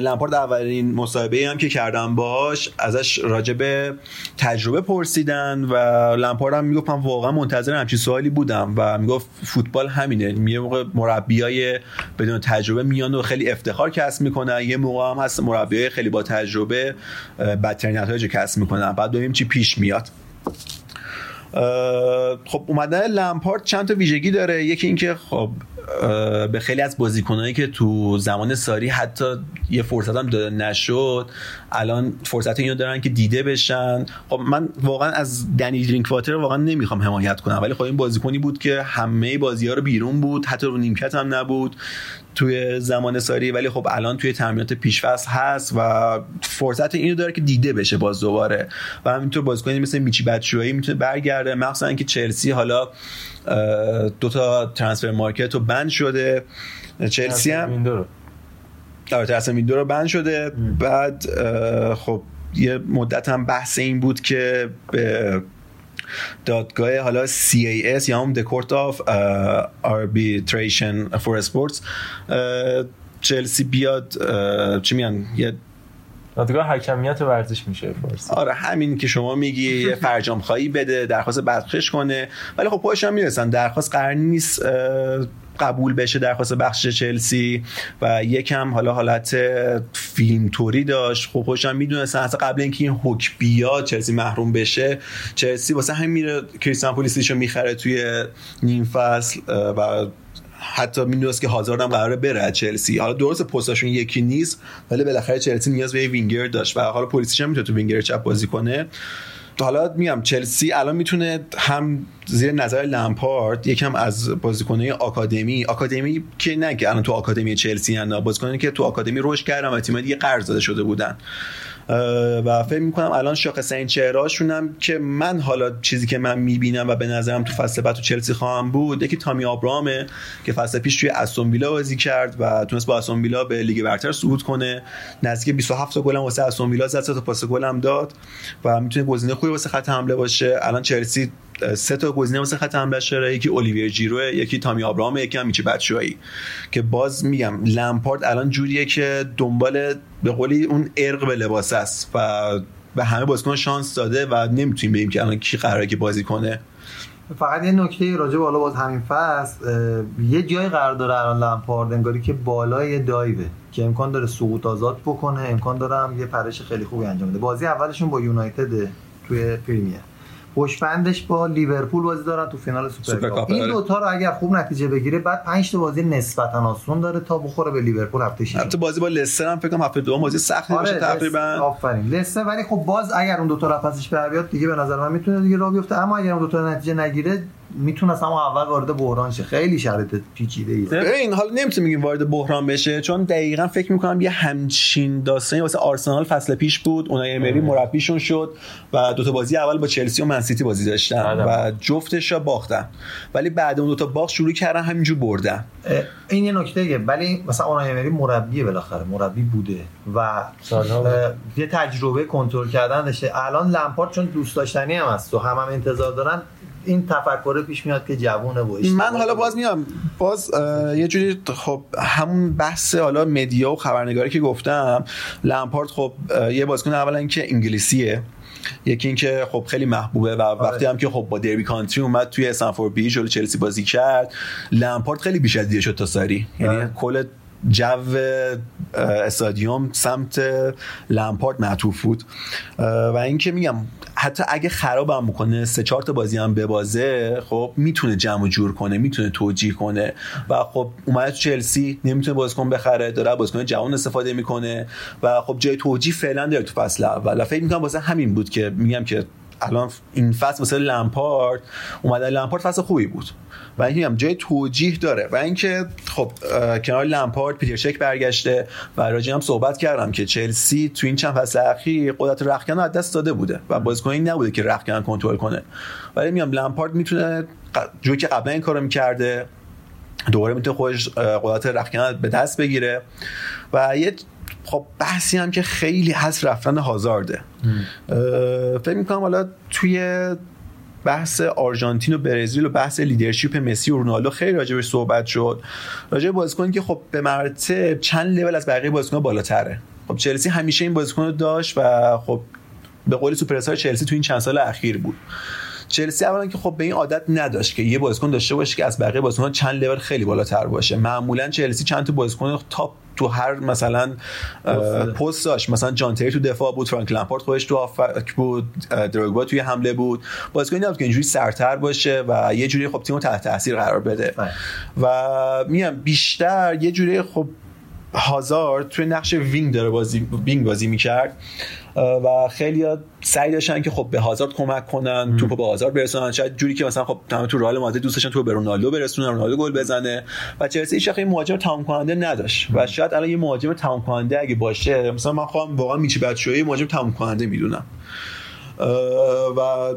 لمپارد اولین مصاحبه هم که کردم باش ازش راجع به تجربه پرسیدن و لمپارد هم می‌گفت من واقعا منتظر همچین سوالی بودم و می‌گفت فوتبال همینه. یه موقع مربیای بدون تجربه میان و خیلی افتخار کسب می‌کنن. یه موقع هم هست مربیای خیلی با تجربه اه، بدترین نتایج کسب می‌کنن بعد ببینیم چی پیش میاد. خب اومدن لمپارد چند تا ویژگی داره. یکی اینکه خب به خیلی از بازیکنایی که تو زمان ساری حتی یه فرصت هم داده نشد الان فرصت اینو دارن که دیده بشن. خب من واقعا از دنی درینکواتر واقعا نمی‌خوام حمایت کنم. ولی خب این بازیکنی بود که همه بازی ها رو بیرون بود. حتی رو نیمکت هم نبود. توی زمان ساری ولی خب الان توی تمرینات پیشفصل هست و فرصت اینو داره که دیده بشه باز دوباره. و همینطور بازیکنی مثل میچی بچوایی می‌تونه برگرده. مخصوصا اینکه چلسی حالا دو تا ترانسفر مارکت رو بند شده. چلسی هم آره تصمیم رو بند شده. بعد خب یه مدت هم بحث این بود که به دادگاه حالا CAS یا هم The Court of Arbitration for Sports چلسی بیاد چی میان یه
دادگاه حکمیت ورزش میشه فارسی.
آره همین که شما میگی یه فرجام خواهی بده درخواست بدخش کنه. ولی خب پایش هم می‌رسن درخواست قرار نیست قبول بشه درخواست بخش چلسی و یکم حالا حالت فیلم توری داشت. خب خوشم می‌دونستن اصلا قبل اینکه این حکم بیاد چلسی محروم بشه چلسی واسه همین میره کریستیان پولیسیشو می‌خره توی نیم فصل و حتی می‌دونست که هازارد هم قراره بره چلسی. حالا درست پستاشون یکی نیست ولی بالاخره چلسی نیاز به وینگر داشت و حالا پلیسیش هم می‌تونه تو وینگر چپ بازی کنه. حالا میگم چلسی الان می‌تونه هم زیر نظر لمپارد یکم از بازیکنهای آکادمی. آکادمی که نه که الان تو آکادمی چلسی اند بازیکنانی که تو آکادمی رشد کردن و تیم دیگه قرض داده شده بودن. و فکر می‌کنم الان شاخص این چهرهاشون که من حالا چیزی که من می‌بینم و به نظرم تو فصل بعد تو چلسی خواهم بود یکی تامی آبرامه که فصل پیش توی استون ویلا بازی کرد و تونست با استون ویلا به لیگ برتر صعود کنه. نزدیک 27 تا گل واسه استون ویلا زد تا پاس گل هم داد و می‌تونه گزینه خوبی واسه خط حمله باشه. الان چلسی سه تا گزینه واسه خط حمله داره یکی الیویر جیرو یکی تامی آبرام یکی هم میچی بچوایی که باز میگم لمپارد الان جوریه که دنبال به قولی اون ارق به لباس است و به همه بازیکن شانس داده و نمی‌تونیم بگیم که الان کی قراره که بازی کنه.
فقط یه نکته راجع به باز همین فصل یه جای قرار داره الان لمپارد انگاری که بالای dive ه که امکان داره سقوط آزاد بکنه امکان داره هم یه پرش خیلی خوبی انجام بده. بازی اولشون با یونایتد توی پریمیر. پشتبندش با لیورپول بازی دارن تو فینال سوپر کاپ. این آره. دوتا رو اگر خوب نتیجه بگیره بعد 5 تا بازی نسبتا آسون داره تا بخوره به لیورپول هفته شیش
البته بازی با لستر هم فکر کنم هفته دوم بازی سختی آره باشه تقریبا.
آفرین. لستر ولی خب باز اگر اون دو تا پسش بر بیاد دیگه به نظر من می‌تونه دیگه راه بیفته. اما اگر اون دو تا نتیجه نگیره می‌تونه اما اول وارد بحران شه. خیلی شرط پیچیده ای
این حالا نمی‌تونم میگیم وارد بحران بشه چون دقیقا فکر می‌کنم یه همچین داستانی واسه آرسنال فصل پیش بود. اونای امری مربیشون شد و دو تا بازی اول با چلسی و منسیتی بازی داشتن آدم. و جفتش را باختن. ولی بعد اون دو تا باخت شروع کردن همینجور بردن.
این یه نکته ولی مثلا اونای امری مربی بالاخره مربی بوده و یه تجربه کنترل کردن داشته الان لمپارد چون دوست داشتنی هم هست و هم, هم انتظار دارن این تفکر پیش میاد که جوونه و
من حالا باز میام باز یه جوری خب همون بحث حالا مدیا و خبرنگاری که گفتم لمپارد خب یه بازیکن اولا اینکه انگلیسیه یکی اینکه خب خیلی محبوبه و آره. وقتی هم که خب با دربی کانتری اومد توی استنفورد بی جلوی چلسی بازی کرد لمپارد خیلی بیش از دیده شد تا ساری یعنی آره. کل جو استادیوم سمت لمپارد معطوف بود. و اینکه میگم حتی اگه خرابم بکنه سه چهار تا بازی هم ببازه خب می‌تونه جمع جور کنه می‌تونه توجیه کنه. و خب اومده تو چلسی نمی‌تونه بازیکن بخره داره بازیکن جوان استفاده می‌کنه. و خب جای توجیه فعلا داره تو فصل اول. فکر می‌کنم واسه همین بود که میگم که الان این فصل واسه لمپارد اومده. لمپارد فصل خوبی بود. و این هم جای توجیه داره. و اینکه خب کنار لمپارد پیتر چک برگشته و راجی هم صحبت کردم که چلسی تو این چند فصل اخیر قدرت رخکن از دست داده بوده و بازیکنی نبوده که رخکن کنترل کنه. ولی میام لمپارد می‌تونه جوری که قبلا این کارو می‌کرده دوباره می‌تونه خودش قدرت رخکن به دست بگیره. و یه خب بحثی هم که خیلی هست رفتن هازارده. فکر می‌کنم حالا توی بحث آرژانتین و برزیل و بحث لیدرشپ مسی و رونالدو خیلی راجبش صحبت شد. راجع بازیکنی که خب به مراتب چند لول از بقیه بازیکن بالاتره. خب چلسی همیشه این بازیکن رو داشت و خب به قول سوپر چلسی تو این چند سال اخیر بود. چلسی اولا که خب به این عادت نداشت که یه بازیکن داشته باشه که از بقیه بازیکن چند لول خیلی بالاتر باشه. معمولا چلسی چند تا بازیکن تاپ تو هر مثلا پست داشت. مثلا جان تری تو دفاع بود فرانک لمپارد خودش تو آفک بود دروگبا توی حمله بود. بازیکنی نبود که اینجوری سرتر باشه و یه جوری خب تیمو تحت تاثیر قرار بده. و میام بیشتر یه جوری خب هازارد توی نقش wing داره بازی wing بازی می‌کرد. و خیلی سعی داشتن که خب به هازارد کمک کنن توپو به هازارد برسونن. شاید جوری که مثلا خب تمام تو رئال مادرید دوست داشتن تو به رونالدو برسونن رونالدو گل بزنه. و چلسی هیچ این مهاجم تمام کننده نداشت. و شاید الان یه مهاجم تمام کننده اگه باشه مثلا من خواهم واقعا میچی باتشوایی مهاجم تمام کننده می‌دونم و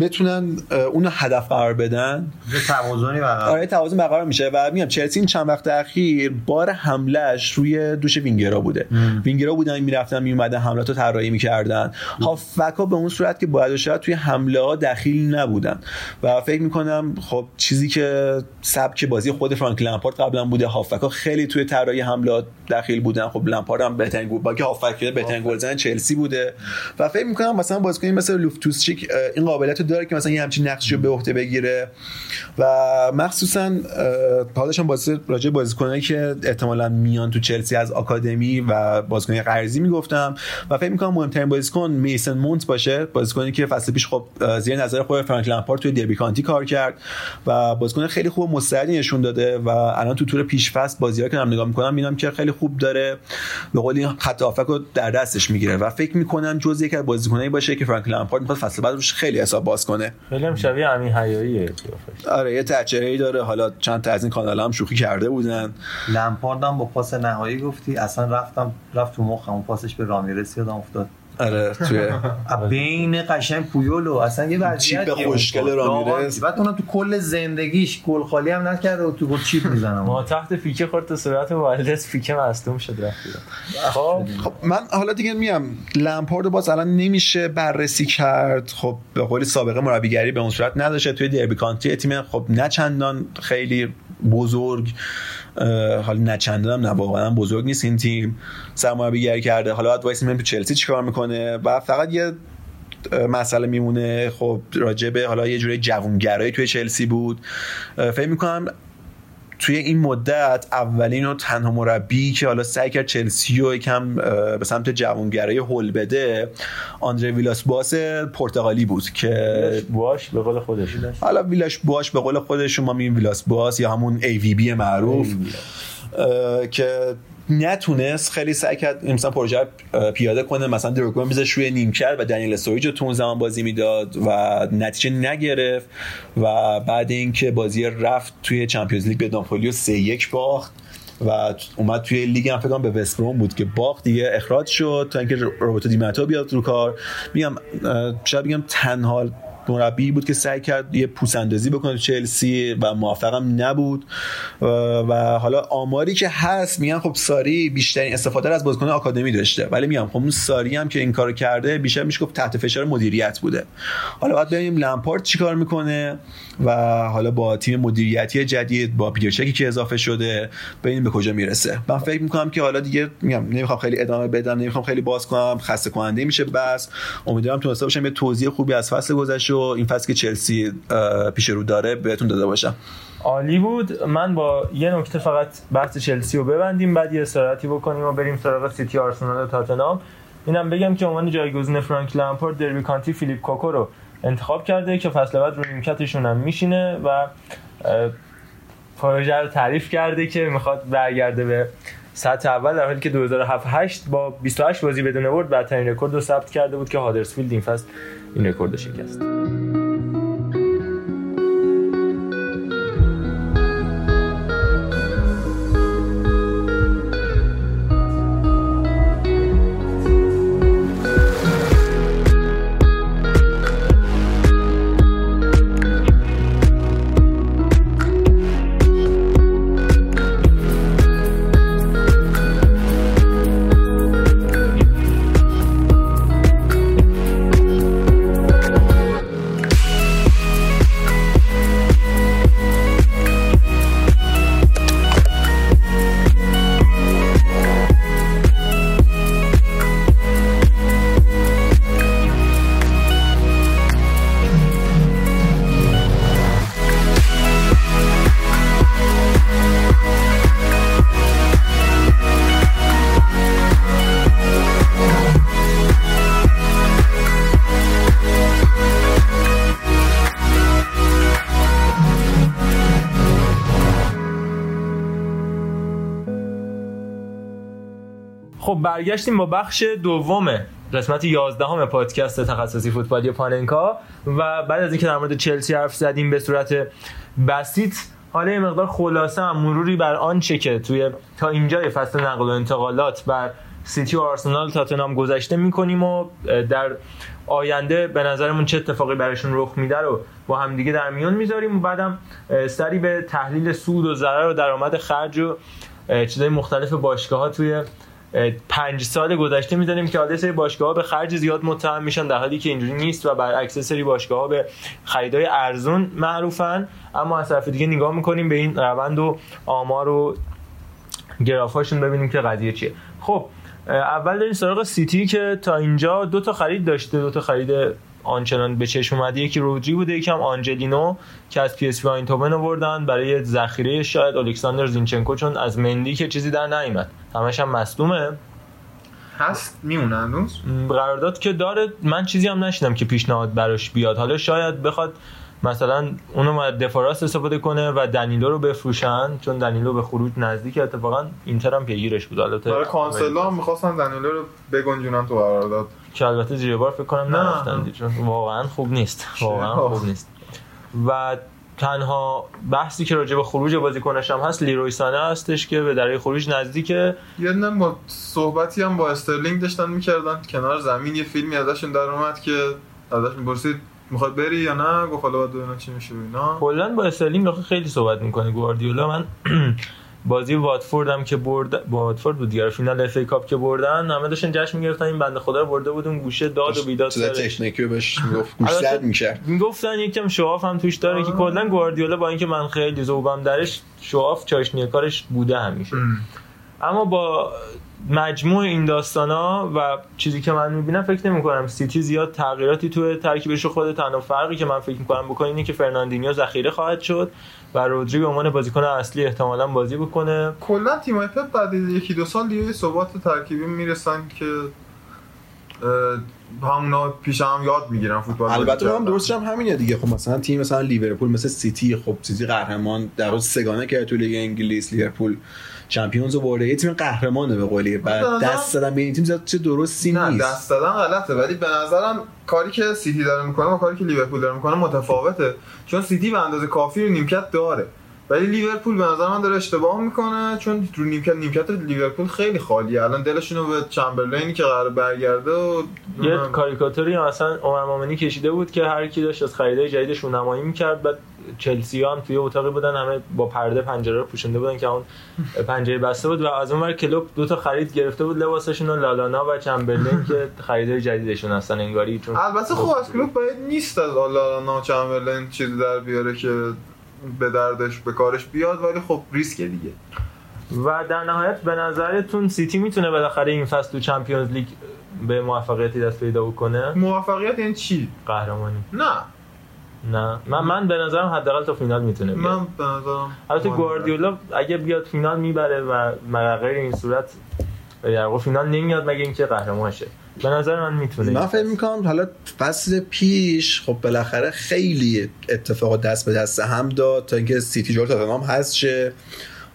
بتونن اون هدف قرار بدن.
یه توازنی برقرار.
آره توازن برقرار میشه. و میگم چلسی این چند وقت اخیر بار حملهش روی دوش وینگرا بوده. ام. وینگرا بودن می‌رفتن میومدن حملات رو طراحی می‌کردن. هافبک به اون صورت که باید شاید توی حمله ها دخیل نبودن. و فکر می‌کنم خب چیزی که سبک بازی خود فرانک لمپارد قبلا بوده ها خیلی توی طراحی حملات دخیل بودن. خب لمپارد هم بهترین گل با که هافبک بهترین گلزن چلسی بوده. و فکر می‌کنم مثلا بازیکن مثل لوفتوسچیک این قابلیت داره که مثلا یه همچین نقشی رو به عهده بگیره. و مخصوصا حالشان بازی راجع بازیکنایی که احتمالا میان تو چلسی از آکادمی و بازیکن قرضی می‌گفتم. و فکر می‌کنم مهمترین بازیکن میسن مونت باشه. بازیکنی که فصل پیش خب زیر نظر خود فرانک لمپارد توی دربی کانتی کار کرد. و بازیکن خیلی خوب مستعدی نشون داده. و الان تو تور پیش فصل بازی‌ها که نگاه می‌کنم می‌بینم که خیلی خوب داره. به قول خط رو در دستش می‌گیره. و فکر می‌کنم جزء یک از بازیکنایی باشه که فرانک لمپارد می‌خواد فصل بعد روش خیلی حساب باز کنه.
خیلی هم شبیه همین حیاییه.
آره یه تچهره داره. حالا چند تا از این کانال هم شوخی کرده بودن.
لمپارد هم با پاس نهایی گفتی. اصلا رفتم رفت تو مخم. اون پاسش به رامیرس یادم افتاد.
آره توی
بین قشنگ پویولو اصلا یه وضعیت
چیپ خوشگل رامیرز
بعد اونم تو کل زندگیش گل خالی هم نکرده و تو گل چیپ می‌زنه
ما تحت فیکه خورد تو صورت والدس فیکه مصدوم شد رفت
خب. خب من حالا دیگه میام لمپارد باز الان نمیشه بررسی کرد. خب به قول سابقه مربیگری به اون صورت نداشته. توی دربی کانتری تیم خب نه چندان خیلی بزرگ حالا نه چندان نه واقعا بزرگ نیست این تیم. سرمربیگری کرده. حالا باید وایس تو چلسی چیکار می‌کنه؟ و فقط یه مسئله میمونه. خب راجبه حالا یه جوری جوونگرایی توی چلسی بود. فکر می‌کنم توی این مدت اولین و تنها مربی که حالا سعی کرد چلسی و یکم به سمت جوانگرای هول بده آندره ویلاس باس پرتغالی بود که
باش به قول خودش.
حالا ویلاش باش به قول خودش ما میگیم ویلاس باس یا همون AVB معروف که نتونست خیلی سعی کرد مثلا پروژه پیاده کنه مثلا دروگبا میذاش روی نیمکت و دنیل استوریج رو تو اون زمان بازی می‌داد و نتیجه نگرفت و بعد اینکه بازی رفت توی چمپیونز لیگ به ناپولی 3 1 باخت و اومد توی لیگ هم فکر به وستبروم بود که باخت دیگه اخراج شد تا اینکه روبرتو دیماتو بیاد رو کار. میگم شاید بگم تنها مربی بود که سعی کرد یه پوسندازی بکنه چلسی و موفقم نبود. و حالا آماری که هست میگن خب ساری بیشترین استفاده از بازیکن آکادمی داشته. ولی میگم خب اون ساری هم که این کارو کرده بیشتر میشه گفت تحت فشار مدیریت بوده. حالا باید ببینیم لمپارد چیکار می‌کنه و حالا با تیم مدیریتی جدید با پیرچکی که اضافه شده ببینیم به کجا می‌رسه. من فکر می‌کنم که حالا دیگه میگم نمی‌خوام خیلی ادامه بدم نمی‌خوام خیلی باز کنم خسته کننده میشه بس. امیدوارم تونسته باشم یه توضیح خوبی از فصل گذشته و این فصل که چلسی پیش رو داره بهتون داده باشم
عالی بود. من با یه نکته فقط بحث چلسی رو ببندیم بعد یه استراحتی بکنیم و بریم سراغ سیتی آرسنال و تاتنهام. اینم بگم که عنوان جایگزین فرانک لامپارد دربی کانتی فیلیپ کوکو رو انتخاب کرده که فصل بعد رو نیمکتشون هم میشینه و پروژه رو تعریف کرده که می‌خواد برگرده به سطح اول در حالی که 2007 با 28 بازی بدون برد بدترین رکورد رو ثبت کرده بود که هادرسفیلد این فصل این رکورد شکست. برگشتیم با بخش دوم قسمت 11 همه پادکست تخصصی فوتبالی پاننکا و بعد از اینکه در مورد چلسی حرف زدیم به صورت بسیط حالا یه مقدار خلاصه هم مروری بر آنچه که توی تا اینجای فصل نقل و انتقالات بر سیتی و آرسنال تاتنام گذشته می‌کنیم و در آینده به نظرمون چه اتفاقی براشون رخ میده رو با هم دیگه در میون می‌ذاریم و بعدم سری به تحلیل سود و ضرر و درآمد خرج و چیزای مختلف باشگاه ها توی پنج سال گذشته می‌دانیم که حالا سری باشگاه ها به خرج زیاد متهم میشن در حالی که اینجوری نیست و برعکس سری باشگاه ها به خریدای ارزون معروفن. اما از طرف دیگه نگاه می‌کنیم به این روند و آمار و گرافاشون ببینیم که قضیه چیه. خب اول داریم سراغ سیتی که تا اینجا دو تا خرید داشته دو تا خرید آنچنان به چشم اومده یکی رودری بوده یکم آنجلینو که از پی اس وی آیندهوون آوردن برای ذخیره شاید الکساندر زینچنکو چون از مندی که چیزی در نیومد. همش هم مصدومه.
هست؟ میمونه هنوز؟
قرارداد که داره من چیزی هم نشیدم که پیشنهاد براش بیاد. حالا شاید بخواد مثلا اونو دفاع راست استفاده کنه و دنیلو رو بفروشن چون دنیلو به خروج نزدیک اتفاقا اینتر هم پیگیرش بود. البته
برای کانسلو هم می‌خواستن دنیلو رو بگنجونن تو قرارداد.
که البته زیر بار فکر کنم. نرفتن چون واقعا خوب نیست. واقعا خوب نیست. و تنها بحثی که راجع به خروج بازیکنش هم هست لیروی سانه هستش که به درهای خروج نزدیکه.
یه با صحبتی هم با استرلینگ داشتن می‌کردن. کنار زمین یه فیلمی ازشون در اومد که ازش می‌پرسید می‌خواد بری یا نه؟ گفت حالا ببینم چی میشه اینا.
کلا با استرلینگ خیلی صحبت می‌کنه گواردیولا. من بازی واتفورد هم که برد واتفورد بود دیگه فینال FA Cup که بردن همه داشتن جشن می‌گرفتن این بنده خدا رو برده بود اون گوشه داد و بیداد سرش.
تکنیکی بهش می‌گفت گوش زد می‌کرد.
می‌گفتن یکم show off هم توش داره که کلا گواردیولا با اینکه من خیلی ذوقم درش show off چاشنی کارش بوده همیشه. اما با مجموع این داستانا و چیزی که من می‌بینم فکر نمی کنم سیتی زیاد تغییراتی تو ترکیبش خود تنها فرقی که من فکر می‌کنم بکنه اینه که فرناندینیو ذخیره خواهد شد. و رودری به عنوان بازیکن اصلی احتمالا بازی بکنه
کلا تیمای پپ بعد از یکی دو سال دیگه ثبات ترکیبی می‌رسن که همونا پیش هم یاد می‌گیرن فوتبال
البته هم. درستش هم همینه دیگه خب مثلا تیم مثلا لیورپول مثل سیتی خب سیتی قهرمان در روز سه‌گانه کرد تو لیگ انگلیس لیورپول چمپیونز رو برده. یه تیم قهرمانه به قولی. بعد دست دادن به این تیم زیاد چه درستی
نه
نیست.
دست دادن غلطه. ولی به نظرم کاری که سیتی داره می‌کنه و کاری که لیورپول داره می‌کنه متفاوته. چون سیتی به اندازه کافی رو نیمکت داره. ولی لیورپول به نظر من داره اشتباه می‌کنه چون رو نیمکت نیمکت لیورپول خیلی خالیه. الان دلشون رو به چمبرلینی که قرار برگرده و
یه کاریکاتوری هم اصلا عمر مامنی کشیده بود که هر کی داشت از خریدای جدیدش نمایی می‌کرد. بعد چلسی هم توی اتاقی بودن همه با پرده پنجره رو پوشونده بودن که اون پنجره بسته بود و از اون ور کلوب دو تا خرید گرفته بود لباسشون و لالانا و چمبرلین که خریدای جدیدشون هستن انگاری چون
البته خب از کلوب باید نیست از آلانا چمبرلین چیزی در بیاره که به دردش به کارش بیاد ولی خب ریسکه دیگه.
و در نهایت به نظرتون سیتی می‌تونه بالاخره این فصل تو چمپیونز لیگ به موفقیتی دست پیدا بکنه؟
موفقیت یعنی چی؟
قهرمانی.
نه.
نه. من من به نظرم حداقل تا فینال می‌تونه بیاد.
من به نظرم
البته گواردیولا اگه بیاد فینال می‌بره و مگر غیر این صورت در واقع فینال نمیاد مگه اینکه قهرمان شه به نظر من می‌تونه
من فکر می‌کنم حالا فصل پیش خب بالاخره خیلی اتفاقات دست به دست هم داد تا اینکه سیتی جلو تاتنهام هست شه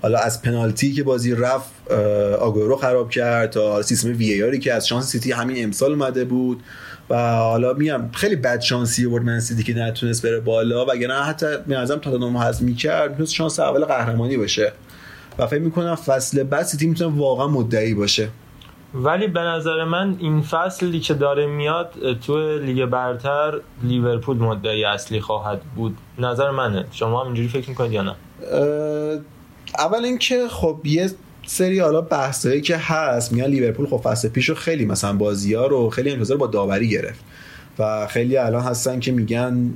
حالا از پنالتی که بازی رفت آگورو خراب کرد تا سیستم VAR ی که از شانس سیتی همین امسال اومده بود. و حالا میگم خیلی بد شانسی آورد من سیتی که نتونست بره بالا. وگرنه حتی نظرم تاتنهام حذف می‌کرد می‌تونست شانس اول قهرمانی باشه. و فکر می‌کنم فصل بعد سیتی می‌تونه واقعا مدعی باشه.
ولی به نظر من این فصلی که داره میاد تو لیگ برتر لیورپول مدعی اصلی خواهد بود. نظر منه. شما هم اینجوری فکر می‌کنید یا نه؟
اول اینکه خب یه سری حالا بحثایی که هست میگن لیورپول خب فصل پیش رو خیلی مثلا بازی ها رو خیلی انتظار با داوری گرفت. و خیلی الان هستن که میگن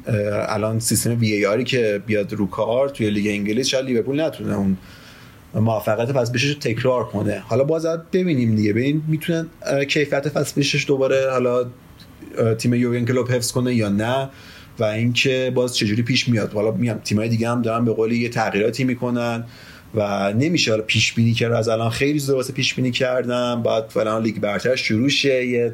الان سیستم وی ای آری که بیاد رو کار توی لیگ انگلیس شاید لیورپول نتونه اون موفقیت فصل پیشش رو تکرار کنه. حالا باز ببینیم دیگه. ببین می‌تونن کیفیت فصل پیشش دوباره حالا تیم یورگن کلوپ حفظ کنه یا نه؟ و اینکه باز چجوری پیش میاد؟ حالا میگم تیمای دیگه هم دارن به قولی یه تغییراتی می‌کنن. و نمیشه حالا پیش بینی کرد. از الان خیلی زود واسه پیش بینی کردم. بعد فلان لیگ برتر شروع شه. یه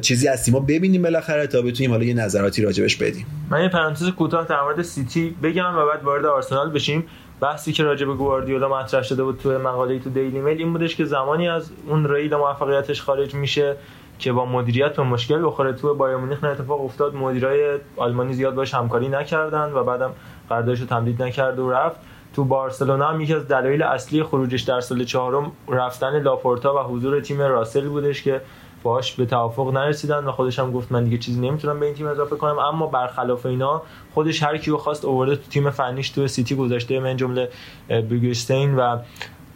چیزی از تیم‌ها ببینیم بالاخره تا بتونیم حالا یه نظراتی راجبش بدیم.
من یه پرانتز کوتاه در مورد سیتی بگم و بعد وارد آرسنال بشیم. بحثی که راجع به گواردیولا مطرح شده بود تو مقاله تو دیلی میل این بودش که زمانی از اون ریل موفقیتش خارج میشه که با مدیریت به مشکل بخوره. تو بایر مونیخ اتفاق افتاد. مدیرای آلمانی زیاد باش همکاری نکردن و بعدم قراردادش رو تمدید نکرد و رفت. تو بارسلونا هم یکی از دلایل اصلی خروجش در سال چهارم رفتن لاپورتا و حضور تیم روسل بودش که باش به توافق نرسیدن و خودش هم گفت من دیگه چیزی نمی‌تونم به این تیم اضافه کنم. اما برخلاف اینا خودش هر کیو خواست آورده تو تیم فنیش تو سیتی گذاشته من جمله بگیریستاین و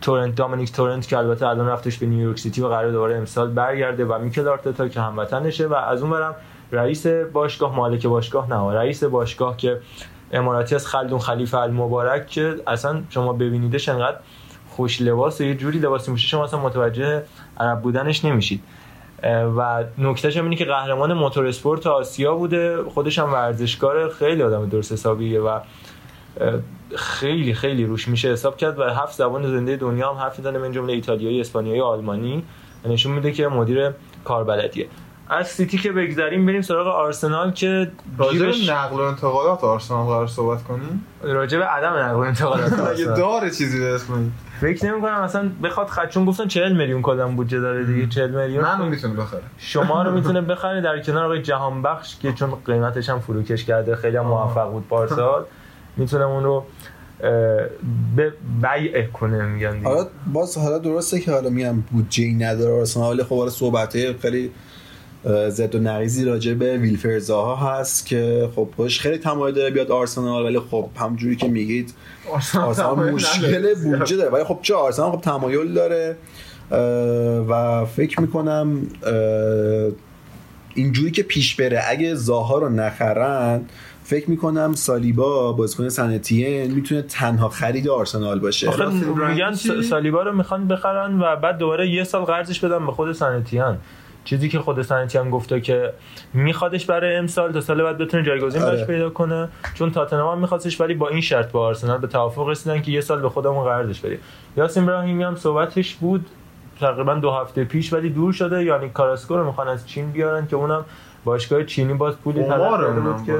تورنت دامینیک تورنت که البته الان رفتش به نیویورک سیتی و قراره دوباره امسال برگرده و میکل آرتتا که هموطنشه و از اون برم رئیس باشگاه مالک باشگاه نه رئیس باشگاه که اماراتی از خلدون خلیفه المبارک که اصلا شما ببینیدش انقدر خوش لباس و یه جوری لباسی میشه شما اصلا متوجه عرب بودنش نمیشید. و نکتهش اینه که قهرمان موتور اسپورت آسیا بوده خودش هم ورزشکار خیلی آدم درست حسابیه و خیلی خیلی روش میشه حساب کرد و هفت زبان زنده دنیا هم حرف می‌زنه من جمله ایتالیایی اسپانیایی آلمانی. نشون میده که مدیر کاربلدیه. از سیتی که بگذریم بریم سراغ آرسنال که
راجع به نقل و انتقالات آرسنال قرار صحبت کنیم؟
راجع به عدم نقل و انتقالات
اگه داره چیزی به اسم
فکر نمی کنم مثلا بخواد خدشون گفتن 40 میلیون کلا بودجه داره دیگه 40 میلیون.
منو می‌تونه بخره.
شما رو می‌تونه بخره در کنار آقای جهان بخش که چون قیمتش هم فروکش کرده خیلی هم موفق بود پارسال. می‌تونه اون رو به بیع کنه میگن دیگه.
حالا باز حالا درسته که حالا میگم بودجه ای نداره آرسنال ولی خب حالا صحبت خیلی زد و نقیزی راجع به ویلفرزاها هست که خب خوش خیلی تمایل داره بیاد آرسنال ولی خب همجوری که میگید آرسنال مشکل بودجه داره. ولی خب چه آرسنال؟ خب تمایل داره و فکر می‌کنم اینجوری که پیش بره. اگه زاها رو نخرن فکر می‌کنم سالیبا بازیکن سنتین می‌تونه تنها خرید آرسنال باشه.
میگن سالیبا رو می‌خوان بخرن و بعد دوباره یه سال قرضش بدن به خود سنتیان چیزی که خود سنتی هم گفته که میخوادش برای امسال تا سال بعد بتونه جایگزین آره. براش پیدا کنه. چون تاتنهام میخواستش ولی با این شرط با آرسنال به توافق رسیدن که یه سال به خودمون قرضش بدیم. یاسین ابراهیمی هم صحبتش بود. تقریبا دو هفته پیش ولی دور شده. یعنی کاراسکو رو می‌خوان از چین بیارن که اونم باشگاه چینی باز پولی طلب بود که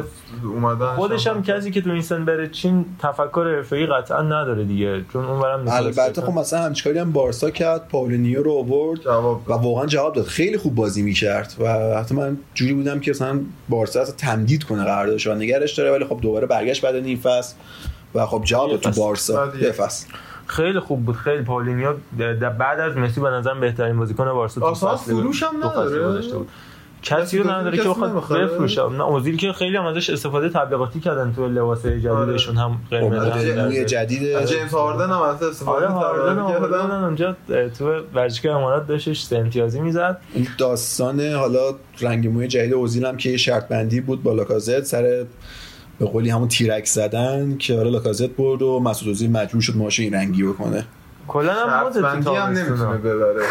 خودش هم کسی که تو این سن بره چین تفکر حرفه‌ای قطعا نداره دیگه چون اونورم
البته خب مثلا همچکاری هم بارسا کرد پاولینیو رو آورد و واقعا جواب داد. خیلی خوب بازی می‌کرد و حتی من جوری بودم که مثلا بارسا تمدید کنه قراردادش و نگرش داره ولی خب دوباره برگشت بعد این فصل و خب جواب تو بارسا. یه فصل.
خیلی خوب بود خیلی پاولینیو بعد از مسی به نظر بهترین بازیکن بارسا
تو فصل فروش هم نداره؟
کسی رو نداره که بخواد بفروشه نه اوزیل که خیلی هم ازش استفاده تبلیغاتی کردن تو لباس جدیدشون هم
قرمز موی جدید
جیمز هاردن هم از استفاده
کردن. اونجا تو ورزشگاه امارات داشتش امتیازی می‌زد.
داستان حالا رنگ موی جدید اوزیل هم که شرط بندی بود با لاکازت سر به قولی همون تیرک زدن که حالا لاکازت برد و مسعود اوزیل مجبور شد ماشه این رنگی بکنه.
کلا هم
مدتی هم نمی‌تونه ببره.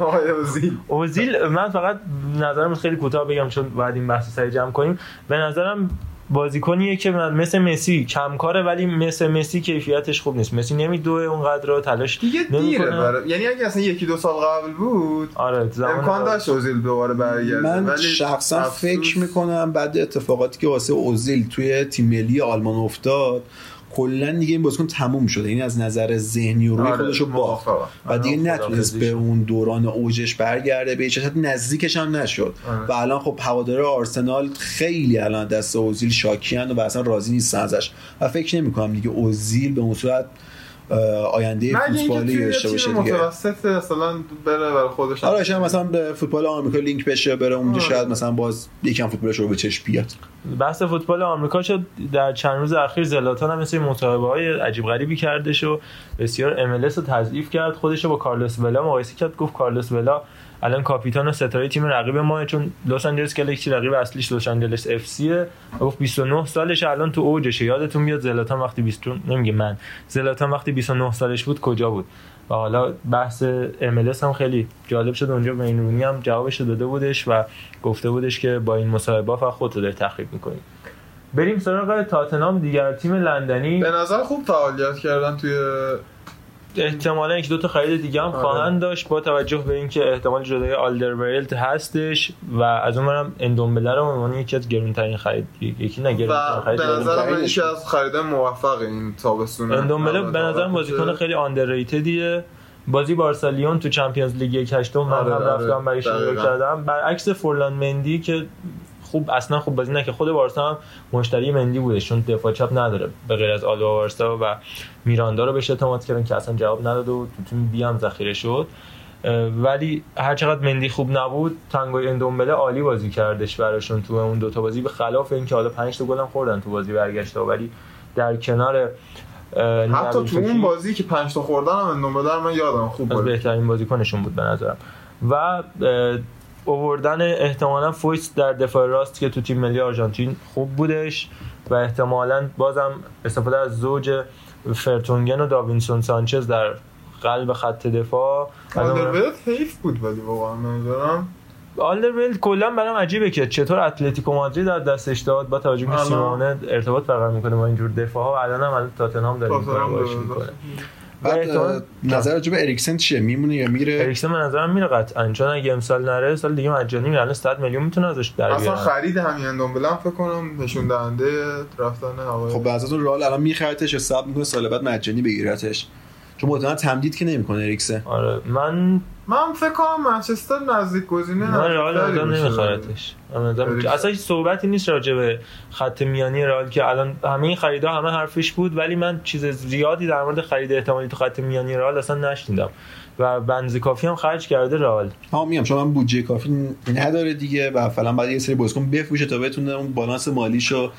اوزیل.
اوزیل من فقط نظرم خیلی کوتاه بگم چون بعد این بحث سری جمع کنیم. به نظرم بازیکنیه که مثل مسی کمکاره ولی مثل مسی کیفیتش خوب نیست. مسی نمیدوه اونقدر رو تلاش
دیگه دیره برای یعنی اگه اصلا یکی دو سال قبل بود
آره
امکان داشت. اوزیل دوباره برگرده.
من شخصا فکر می‌کنم بعد اتفاقاتی که واسه اوزیل توی تیم ملی آلمان افتاد کلا دیگه این بازیکن تموم شده. این از نظر ذهنی و روی آره، خودشو باخت. و دیگه نتونست به اون دوران اوجش برگرده به هیچ نزدیکش هم نشد. آره. و الان خب هواداره آرسنال خیلی الان دست اوزیل شاکیان و اصلا راضی نیستن ازش. و فکر نمی کنم دیگه اوزیل به اون صورت آینده فوتبالی داشته باشه دیگه.
متوسط مثلا بره برای خودش
آره شاید مثلا به فوتبال آمریکا لینک بشه بره اونجا شاید مثلا باز یکم فوتبالش رو به چشم بیاد.
بحث فوتبال آمریکا شد در چند روز اخیر زلاتان هم مثل مصاحبه های عجیب غریبی کردش و بسیار ام رو تضعیف کرد خودش با کارلوس ولا مقایسه کرد گفت کارلوس ولا الان کاپیتان و ستاره تیم رقیب ما چون لس آنجلس گلکسی رقیب اصلیش لس آنجلس اف سی گفت 29 سالش الان تو اوجشه یادتون میاد زلاتان وقتی 20 نمیگه من. زلاتان وقتی 29 سالش بود کجا بود؟ و حالا بحث MLS هم خیلی جالب شد. اونجا رونی هم جوابش داده بودش و گفته بودش که با این مصاحبه فقط خودت داری تخریب می‌کنی. بریم سراغ تاتنام دیگر. تیم لندنی
به نظر خوب فعالیت کردن توی
احتمالا یک دو تا خرید دیگه هم
آره.
خواهند داشت با توجه به اینکه احتمال جدای آلدرورلد هستش و از اون برم اندومبله رو عنوان یکی از گرونترین خرید یکی نه گرونترین
و
خرید
به نظر من یکی از خریدای موفق این تابستون
اندومبله به نظرم بازیکن خیلی underrated یه بازی بارسا لیون تو چمپیونز لیگ یک هشتم من
آره،
هم
آره.
رفتم برای شروع. کردم برعکس فرلان مندی که خوب اصلا خوب بازی نکرد. خود بارسا هم مشتری مندی بوده چون دفاع چپ نداره به غیر از آلوا بارسا و میراندا رو بهش اعتماد کردن که اصلا جواب نداد و تو تیم بی هم ذخیره شد. ولی هر چقدر مندی خوب نبود تانگوی اندومبله عالی بازی کردش براشون تو اون دوتا بازی به خلاف اینکه حالا 5 تا گل هم خوردن تو بازی برگشته ولی در کنار
حتی تو اون بازی که 5 تا خوردن هم اندومبله من یادم خوب بود.
بهترین بازیکنشون بود به نظرم. و اووردن احتمالا فویت در دفاع راست که تو تیم ملی آرژانتین خوب بودش و احتمالا بازم استفاده از زوج فرتونگن و داوینسون سانچز در قلب خط دفاع.
آلدرورلد حیف بود ولی واقعا نمی‌دونم
آلدرورلد کلا برام عجیبه که چطور اتلتیکو مادرید در دستش داد با توجه به سیمئونه ارتباط برقرار می‌کنه با اینجور دفاع ها و الان هم تاتنهام داره. می‌کنه.
بعد اه، نظر راجع به اریکسن چیه؟ میمونه یا میره؟
اریکسن به نظرم میره قطعا چون اگه امسال نره سال دیگه مجانی میره. الان 100 میلیون می‌تونه ازش در
اصلا
بیاره.
خرید همین هم فکر کنم نشون دهنده رفتن هوای
خب بعضاتون رئال الان میخرتش حساب می‌کنه سال بعد مجانی بگیرتش. چون مطمئنا تمدید که نمی‌کنه اریکسن
آره. من
من فکر کنم منچستر نزدیک گزینه
من رئال آدم
اریکسن.
اصلا هیچ صحبتی نیست راجع به خط میانی رئال که الان همه این خریدا همه حرفش بود ولی من چیز زیادی در مورد خرید احتمالی تو خط میانی رئال اصلا نشنیدم. و بنز کافی هم خرج کرده رئال.
ها میام. چون من بودجه کافی نداره دیگه و فعلا بعد یه سری بازیکن بفروشه تا بتونه اون بالانس مالیشو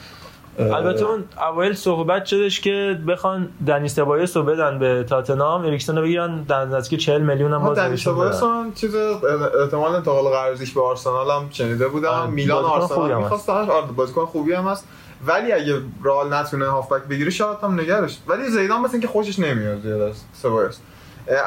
البته اون اوایل صحبت شدش که بخوان دنی سبایس رو بدن به تاتنهام اریکسن رو بگیرن در نزدیک 40 میلیون هم باز
باعث
بدن.
من چیز احتمال انتقال قرضیش به آرسنال هم شنیده بودم.
آره،
میلان آرسنال
هم
می‌خواستش آره بازیکن خوبی هم هست. ولی اگه رئال نتونه هافبک بگیره شاید هم نگرش. ولی زیدان مثل اینکه خوشش نمیاد زیاد از سبایوس.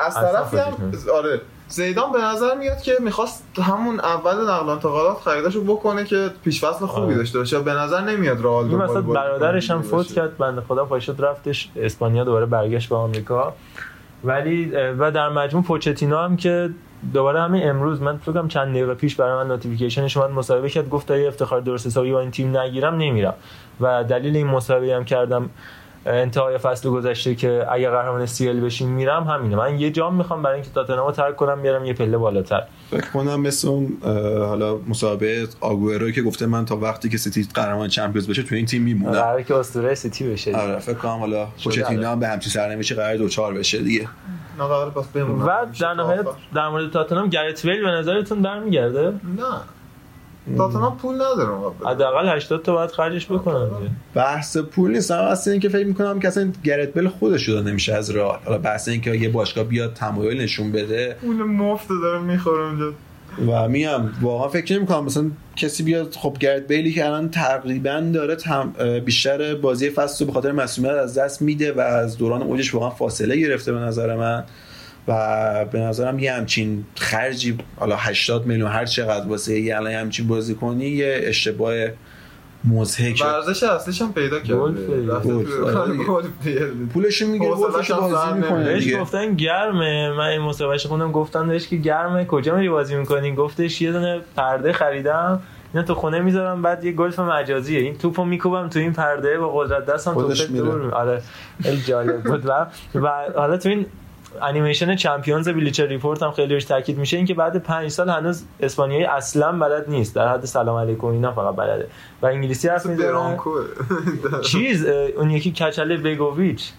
از طرفی هم آره. زیدان به نظر میاد که می‌خواست همون اول نقل و انتقالات خریداشو بکنه که پیشفصل خوبی
آره.
داشته باشه به نظر نمیاد رئال
این
بازیکن
برادرش هم فوت. کرد بنده خدا پاشد رفتش اسپانیا دوباره برگشت به آمریکا ولی و در مجموع پوچتینو هم که دوباره همین امروز من فکر کنم چند دقیقه پیش برای من notification ش اومد مصاحبه کرد گفت تا یه افتخار درست حسابی با این تیم نگیرم نمیرم و دلیل این مصاحبه هم کردم انتهای فصل گذشته که اگه قهرمان سیل بشیم میرم همینه. من یه جام می‌خوام برای اینکه تاتنهامو ترک کنم بیارم یه پله بالاتر.
فکر کنم مثل اون حالا مسابقه آگوئرو که گفته من تا وقتی که سیتی قهرمان چمپیونز بشه تو این تیم میمونم.
قراره که اسطوره سیتی بشه.
آره فکر کنم حالا پوچتینو هم به همچین سرنوشتی قرار دوچار بشه دیگه.
و در نهایت. در مورد تاتنهام گرت بیل به نظرتون برمیگرده؟
نه. تاتنهام پول نداره.
حداقل 80 تا باید خرجش بکنن.
بحث پول نیست. اما اصلا اینکه فکر می‌کنم که اصلا گرت بل خودش شده نمیشه از رئال حالا بحث اینکه یه باشگاه بیاد تمایل نشون بده.
پول مفت داره می‌خوره اونجا.
و میگم واقعا فکر نمی کنم مثلا کسی بیاد خب گرت بیلی که الان تقریبا داره تم- بیشتر بازی فصل رو به خاطر مسئولیت از دست میده و از دوران اوجش واقعا فاصله گرفته به نظر من. و به نظرم یه همچین خرجی حالا 80 میلیون هر چقدر واسه یه الان یه همچین بازی کنی یه اشتباه مضحک
ورزش اصلیش هم پیدا تو-
دیگه. پولش می‌گیره گلفش بازی می‌کنه.
بهش گفتن گرمه. من این مصاحبهش خوندم گفتن بهش که گرمه کجا میری بازی می‌کنی؟ گفتش یه دونه پرده خریدم اینا تو خونه می‌ذارم بعد یه گلف مجازیه. این توپو میکوبم تو این پرده با قدرت دستم
میره.
دور آره خیلی جالب بود. و و حالا تو این انیمیشن چمپیونز بلیچر ریپورت هم خیلی روش تاکید میشه اینکه بعد پنج سال هنوز اسپانیایی اصلا بلد نیست. در حد سلام علیکم اینا فقط بلده. و انگلیسی حرف می‌زنه. چیز اون یکی کچله بگوویچ.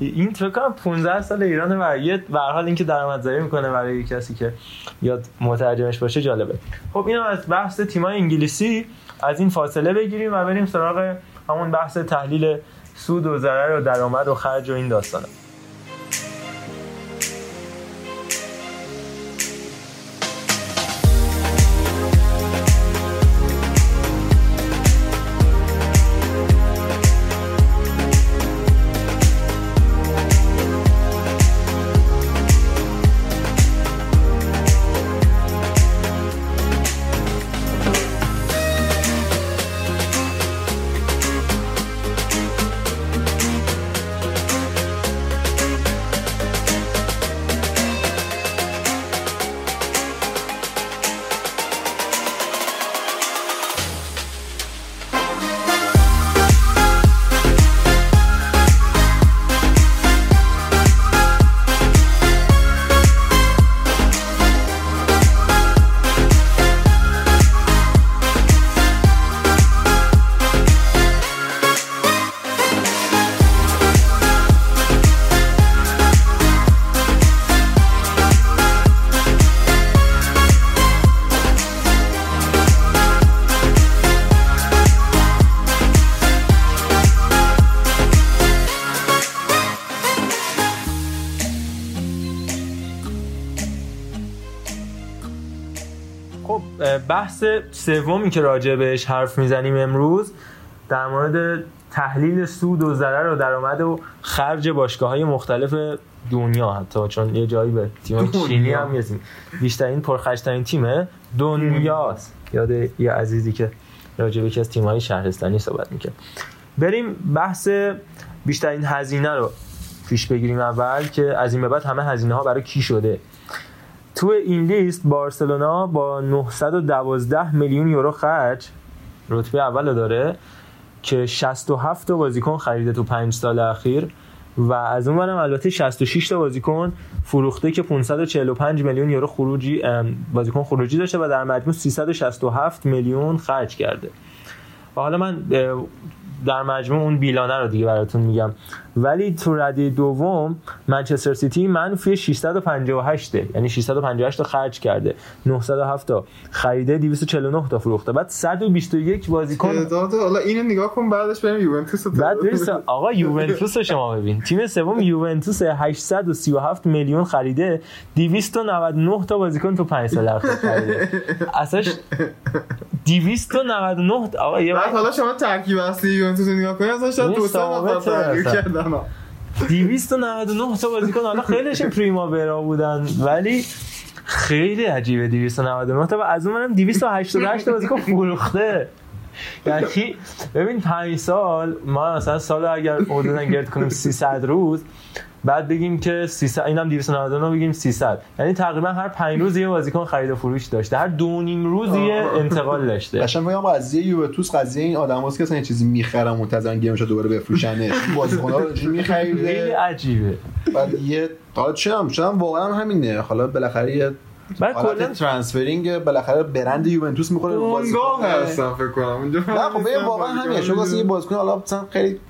این فکر کنم 15 سال ایرانه و یه به حال اینکه درآمدزایی می‌کنه برای کسی که یاد مترجمش باشه جالبه. خب اینم از بحث تیمای انگلیسی از این فاصله بگیریم و بریم سراغ همون بحث تحلیل سود و ضرر و درآمد و خرج و این داستانه. بحث سومی که راجع بهش حرف می‌زنیم امروز در مورد تحلیل سود و ضرر و درآمد و خرج باشگاه های مختلف دنیا حتی چون یه جایی به تیم چینی هم می‌رسیم. بیشترین پرخرجترین تیمه دنیاست. یاد یه عزیزی که راجع به یکی از تیم های شهرستانی صحبت می‌کرد. بریم بحث بیشترین هزینه رو پیش بگیریم اول که از این به بعد همه هزینه ها برای کی شده؟ تو این لیست بارسلونا با 912 میلیون یورو خرج. رتبه اول داره که 67 تا بازیکن خریده تو 5 سال اخیر و از اون برم البته 66 تا بازیکن فروخته که 545 میلیون یورو خروجی بازیکن خروجی داشته و در مجموع 367 میلیون خرج کرده. و حالا من در مجموع اون بیلانه رو دیگه براتون میگم. ولی تو ردی دوم منچستر سیتی منفی 658 یعنی 658 تا خرج کرده. 907 تا خریده 249 تا فروخته. بعد 121 بازیکن
تعداد حالا اینو نگاه کن بعدش بریم یوونتوس
بعد آقا یوونتوس شما ببین. تیم سوم یوونتوس 837 میلیون خریده 299 تا بازیکن تو 5 سال اخیر خریده. اصلا 299 تا- آقا یه
بعد حالا شما ترکیب اصلی یوونتوس نگاه کنید اصلا شاید سه نفر تغییر. کردن
299 تا بازیکن حالا خیلیشون پریما برا بودن ولی خیلی عجیبه 299 تا و از اون منم 288 تا بازیکن فروخته. یعنی ببین 5 سال ما مثلا سال اگر حدودا گرد کنیم 300 روز بعد بگیم که 300 اینم 299 بگیم 300 یعنی تقریبا هر 5 روز یه بازیکن خرید و فروش داشته. هر دو نیم روز یه انتقال داشته.
قشنگ میگم قضیه یوونتوس قضیه این آدماست که اصلا یه چیزی می‌خرن منتظرن گیمشو دوباره بفروشنش. بازیکن‌ها رو
خیلی
میخریده؟
عجیبه.
بعد یه حالا هم شدم واقعا همینه. حالا بالاخره
بعد کلا
ترانسفرینگ بالاخره برند یوونتوس می‌خوره رو
اونگاه
بازیکن.
هستم فکر کنم اونجا
نه خب واقعا همینه چون واسه یه بازیکن حالا مثلا خیلی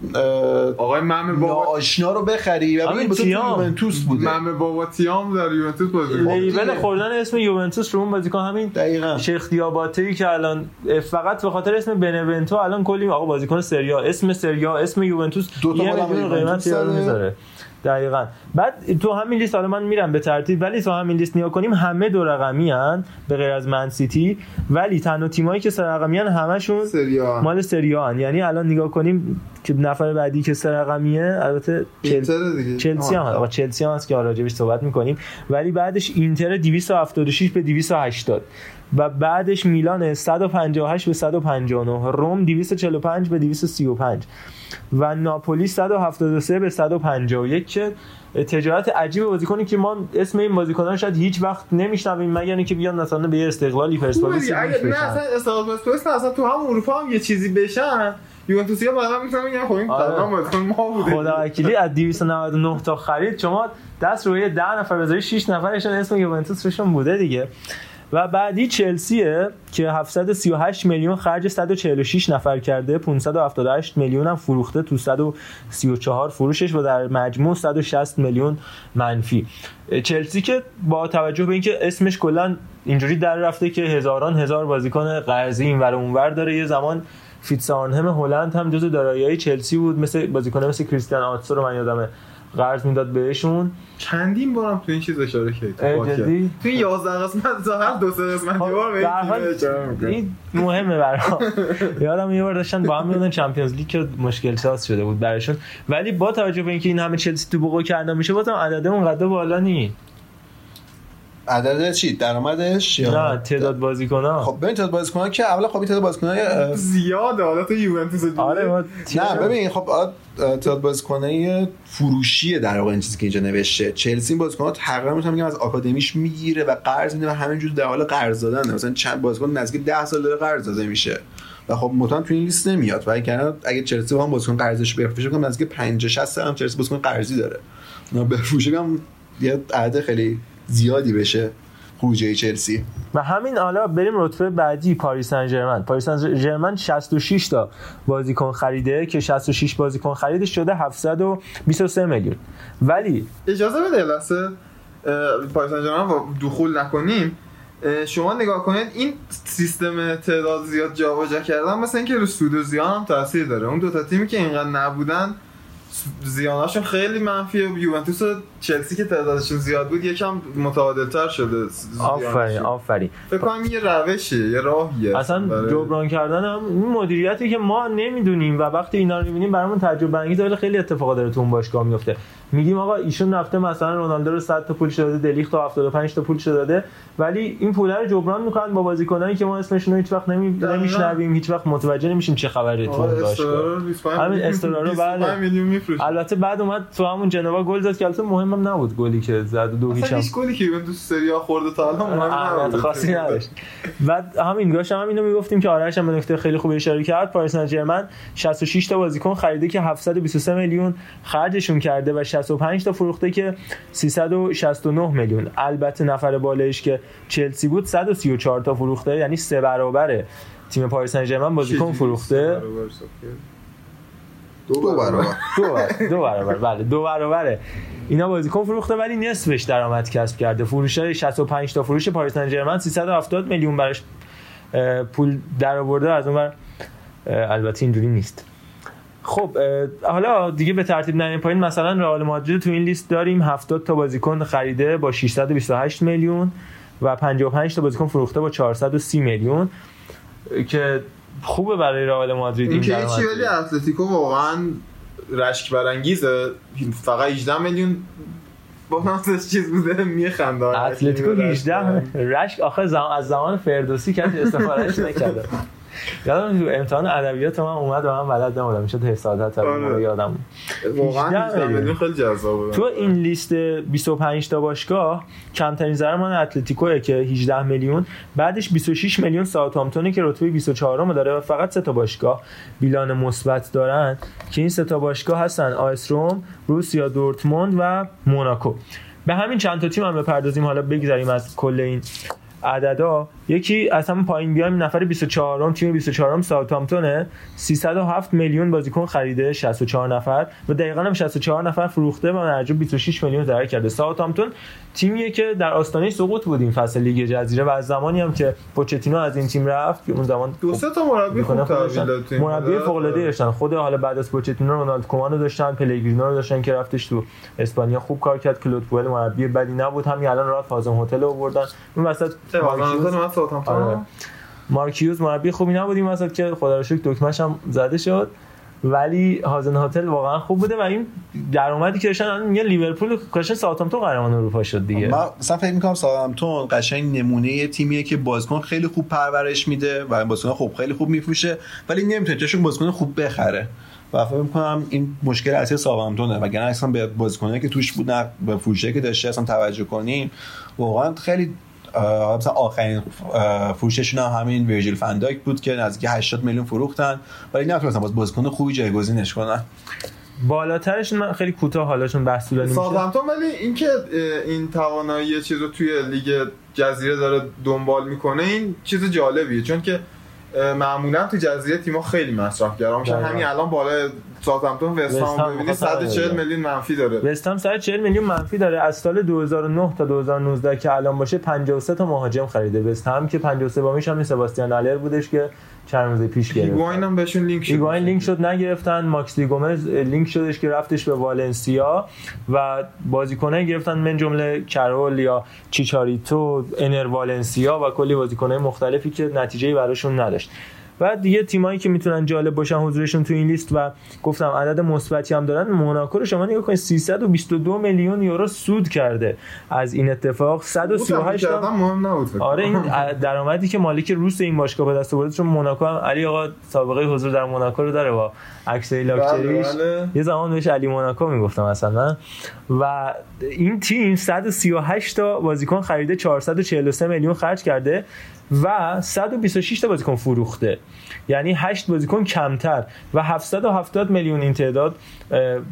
آقای ممه بابا
ناآشنا رو بخری و
آره،
ببین تو. یوونتوس بوده
ممه بابا تیام در یوونتوس بازی می‌کنه.
لیبل. خوردن اسم یوونتوس رو اون بازیکن همین
دقیقاً
شیخ دیاباته که الان فقط به خاطر اسم بنونتو الان کلی آقا بازیکن سریا اسم سریا اسم یوونتوس
دو تا
یه قیمت یارو. می‌ذاره دقیقا. بعد تو همین لیست حالا من میرم به ترتیب ولی تو همین لیست نگاه کنیم همه دو رقمی هن به غیر از من سیتی. ولی تنها تیمایی که سه رقمی هن همشون
سریا
مال سریا هن. یعنی الان نگاه کنیم که نفر بعدی که سه رقمیه البته چل... چلسی هم آقا چلسی هم هست که راجبش صحبت می‌کنیم. ولی بعدش اینتر 276 به 280 و بعدش میلان 158 به 159 روم 245 به 235 و ناپولی 173 به 151 که تجارت عجیب بازیکنی که ما اسم این بازیکنان رو شاید هیچ وقت نمیشنویم مگر اینکه بیان مثلا به استقلالی پرسپولیس.
اگه نه اصلا استقلال اصلا تو هم اروپا هم یه چیزی بشن یوونتوسیا بعدا می‌تونن بگن خب این
آره.
بازیکن ما بوده
خدا وکیلی از 299 تا خرید شما دست روی 10 نفر بذاری 6 نفرشون اسم یوونتوس روشون بوده دیگه و بعدی چلسیه که 738 میلیون خرج 146 نفر کرده 578 میلیون هم فروخته تو 134 فروشش و در مجموع 160 میلیون منفی. چلسی که با توجه به اینکه اسمش کلا اینجوری در رفته که هزاران هزار بازیکن قرضی اینور اونور داره یه زمان فیتسارنهم هلند هم جزو دارایی‌های چلسی بود مثل بازیکن مثل کریستیان آتسو رو من یادمه. قرض می‌داد بهشون.
چندین بارم تو این چیز اشاره کردی تو این 11 قسمت تا هر دو سه قسمت یه این
مهمه برام. یادم یه بار داشتن با هم میادن چمپیونز لیگ که مشکل ساز شده بود براشون. ولی با توجه به اینکه این همه چلسی تو بوقو کرده میشه بازم عدد اونقدر بالا نی
عدد چی؟ درآمدش یا
نه تعداد بازیکن‌ها
خب ببین تعداد بازیکن‌ها که اولا خب این تعداد بازیکن‌های
زیاده حالا تو یوونتوس.
آره ما
نه ببین خب تعداد بازیکنای فروشیه در واقع این چیزی که اینجا نوشته. چلسی این بازیکن‌ها تقریبا می‌تونم بگم از آکادمیش می‌گیره و قرض میده و همینجور در حال قرض دادن. مثلا چند بازیکن نزدیک 10 سال داره قرض داده میشه. و خب مطمئن تو این لیست نمیاد. و اگر اگه چلسی با هم بازیکن قرضش بفروشه کنم نزدیک 50 60 سال هم چلسی بازیکن قرضی داره. اونا بفروشه هم یه عدد خیلی زیادی بشه خروجی چلسی.
و همین حالا بریم رتبه بعدی پاریس سن ژرمن پاریس سن ژرمن 66 تا بازیکن خریده که 66 بازیکن خریدش شده 723 میلیون. ولی
اجازه بده لحظه. پاریس سن ژرمن دخول نکنیم. شما نگاه کنید این سیستم تعداد زیاد جابجا کردن مثل اینکه رو سود و زیان هم تاثیر داره. اون دو تا تیمی که اینقدر نبودن زیاناشون خیلی منفیه. یوونتوس چلسی که تعدادشون زیاد بود یکم متعادلتر شده
آفرین. آفرین.
فکر کنم یه روشیه یه راهیه
اصلا
برای-
جبران کردن هم این مدیریتی که ما نمی‌دونیم و وقتی اینا رو می‌بینیم برامون تجربه انگیزه ولی خیلی اتفاقا داره تو اون باشگاه میفته میگیم آقا ایشون رفته مثلا رونالدو رو 100 تا پولش داده دلیخت رو 75 تا پولش داده ولی این پول رو جبران می‌کنن با بازیکنایی که ما اسمشون رو هیچ وقت نمی... نمیشنویم هیچ وقت متوجه نمیشیم چه خبره تو اون باشگاه.
استرارو 25
همین استرارو
25
بله. البته بعد اومد تو همون جنوا گل زد که البته مهمم نبود گلی که زد دو هیچ
اصلا
هم
گلی که یوونتوس سری آ خورده تا الان مهم
اهمیت
نبود.
خاصی نداشت بعد همین داشتم هم اینو می‌گفتیم که آرش هم به نکته خیلی خوبی اشاره کرد پاریس سن ژرمن 66 تا بازیکن خریده که 723 میلیون خرجشون کرده و 65 تا فروخته که 369 میلیون البته نفر بالایش که چلسی بود 134 تا فروخته یعنی سه برابر تیم پاریس سن ژرمن بازیکن فروخته؟
دو برابر.
دو برابر. دو برابر. بله دو برابره. اینا بازیکن فروخته ولی نصفش درآمد کسب کرده. فروش های 65 تا فروش پاریس سن ژرمن 370 میلیون براش پول در آورده از اون البته اینجوری نیست. خب حالا دیگه به ترتیب نریم پایین. مثلا رئال مادرید تو این لیست داریم. 70 تا بازیکن خریده با 628 میلیون و 55 تا بازیکن فروخته با 430 میلیون که خوبه برای رئال مادرید
این که. چی ولی اتلتیکو واقعا رشک برانگیزه. فقط 18 میلیون با نازش چیز بوده میخنده.
اتلتیکو 18 رشک. آخه زم... از زمان فردوسی کسی استفادهش نکرده. یادم تو امتحان ادبیات من اومد و من بلد نبودم. می‌شد حسادت هم
آره.
یادم.
واقعا
18
18 میلیون خیلی جذابه.
تو این لیست 25 تا باشگاه کمترین ضرر مال اتلتیکوه که 18 میلیون بعدش 26 میلیون ساوثهامپتونه که رتبه 24 م داره و فقط سه تا باشگاه بیلان مثبت دارن. که این سه تا باشگاه هستن آیس روم، روسیا دورتموند و موناکو. به همین چند تا تیم هم بپردازیم. حالا بگذاریم از کل این عددا یکی از همون پایین بیایم نفر 24 م تیم 24 م ساوثهامپتونه 307 میلیون بازیکن خریده 64 نفر. و دقیقا هم 64 نفر فروخته و مرجو 26 میلیون ضرر کرده. ساوثهامپتون تیمیه که در آستانه سقوط بود این فصل لیگ جزیره و از زمانی هم که پوچتینو از این تیم رفت که اون زمان
دو سه تا مربی خوب تحویل این
مربی. فوق العاده داشتن. خود حالا بعد از پوچتینو رونالد کومان رو داشتن پلگرینو رو داشتن که رفتش تو اسپانیا خوب کار کرد. کلود پوئل مربی بدی نبود. همین الان رالف هازن هوتل آوردن. اون وسط
ساوثهامپتون
آره. مارک هیوز مربی خوبی نبود این وسط که خدا رو شکر دکمه‌ش هم زده شد. ولی هازن هوتل واقعا خوب بوده و این درآمدی که داشتن میگن لیورپول کاشن ساوثهامپتون قهرمان اروپا شد دیگه.
من مثلا فکر می‌کنم ساوثهامپتون قشنگ نمونه یه تیمیه که بازیکن خیلی خوب پرورش میده و بازیکن خوب خیلی خوب میفروشه ولی نمی‌تونه جاشون بازیکن خوب بخره. و فکر می‌کنم این مشکل اصلی ساوثهامپتونه. وگرنه اصلا به بازیکنایی که توش بود نه به فروشه که داشته اصلا توجه کنیم واقعا خیلی مثلا آخرین فروششون هم همین ویرجیل فن‌دایک بود که نزدیک 80 میلیون فروختن. ولی نتونستن باز بازیکن خوبی جایگزینش کنن.
بالاترشون من خیلی کوتاه حالشون بحث طولانی میشه
ساوثهامپتون ولی اینکه این توانایی چیز رو توی لیگ جزیره داره دنبال می‌کنه این چیز جالبیه. چون که معمولا تو جزیره تیم‌ها خیلی مصرف گرا میشن. همین الان بالای ساوثهامپتون
وست
وستهام
هم
ببینید
بخاطر همین
140
داره.
میلیون منفی داره
وستهم 140 میلیون منفی داره از سال 2009 تا 2019 که الان باشه 53 تا مهاجم خریده وستهم که 53 تامیش هم سباستین هالر بودش که چند روز پیش گرفت
هیگواین هم بهشون لینک شد.
هیگواین لینک شد نگرفتن. ماکسی گومز لینک شدش که رفتش به والنسیا و بازیکنای گرفتن من جمله کرول یا چیچاریتو انر والنسیا و کلی بازیکنای مختلفی که نتیجه‌ای براشون نداشت. و دیگه تیمایی که می‌تونن جالب باشن حضورشون تو این لیست و گفتم عدد مثبتی هم دارن موناکو رو شما نگاه کنید 322 میلیون یورو سود کرده از این اتفاق 138
کردن
تا
مهم نبود فکر
آره این. درآمدی که مالک روس این باشگاه به دست آورده چون موناکو هم علی آقا سابقه حضور در موناکو رو داره با لاکچریش
بله، بله.
یه زمان بهش علی موناکو می‌گفتم مثلا و این تیم 138 تا بازیکن خریده 443 میلیون خرج کرده و 126 تا بازیکن فروخته. یعنی 8 بازیکن کمتر و 770 میلیون این تعداد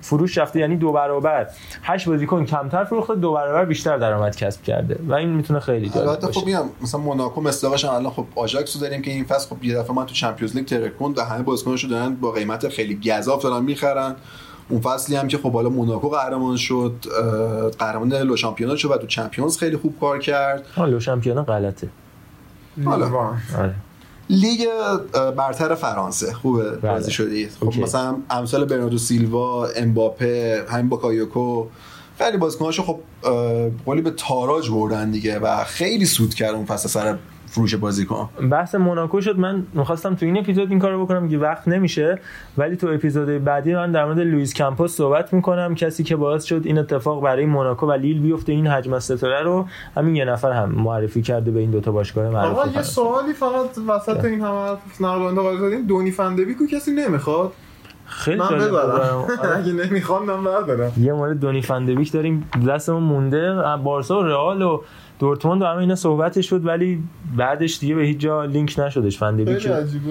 فروش رفته یعنی دو برابر. 8 بازیکن کمتر فروخته دو برابر بیشتر درآمد کسب کرده. و این می‌تونه خیلی جالب
البته
باشه.
خب میگم مثلا موناکو مصداقش هم الان خب آژاکس رو داریم که این فصل خب یه دفعه من تو Champions League ترکوند و همه بازیکناشو دارن با قیمت خیلی گزاف دارن می‌خرن. اون فصلی هم که خب حالا موناکو قهرمان شد قهرمان le championnat شد و تو Champions خیلی خوب کار کرد.
le غلطه.
حالا.
آره
لیگ برتر فرانسه خوبه
بله.
راضی شدید خب
OK.
مثلا امثال برناردو سیلوا امباپه همین باکایوکو خیلی بازیکناشو خب قولی به تاراج بردن دیگه و خیلی سود کرد اون فصل سر فروش بازیکن.
بحث موناکو شد. من می‌خواستم تو این اپیزود این کارو بکنم که وقت نمیشه. ولی تو اپیزود بعدی من در مورد لوئیس کامپوس صحبت می‌کنم. کسی که باعث شد این اتفاق برای موناکو و لیل بیفته این حجم ستاره رو همین یه نفر هم معرفی کرده به این دوتا باشگاه
آقا
معروف
یه
فرانسه.
سوالی فقط وسط این همه انتقال زدیم دونی فندبیکو کسی نمی‌خواد؟
خیلی
من
جالب بود
ببرم
برام.
اگه نمی‌خوام من بردارم.
یه مورد دونی فندویک داریم. دستمون مونده. بارسا و رئال و دورتموند و همه اینا صحبتش شد ولی بعدش دیگه به هیچ جا لینک نشدش
عجیبه.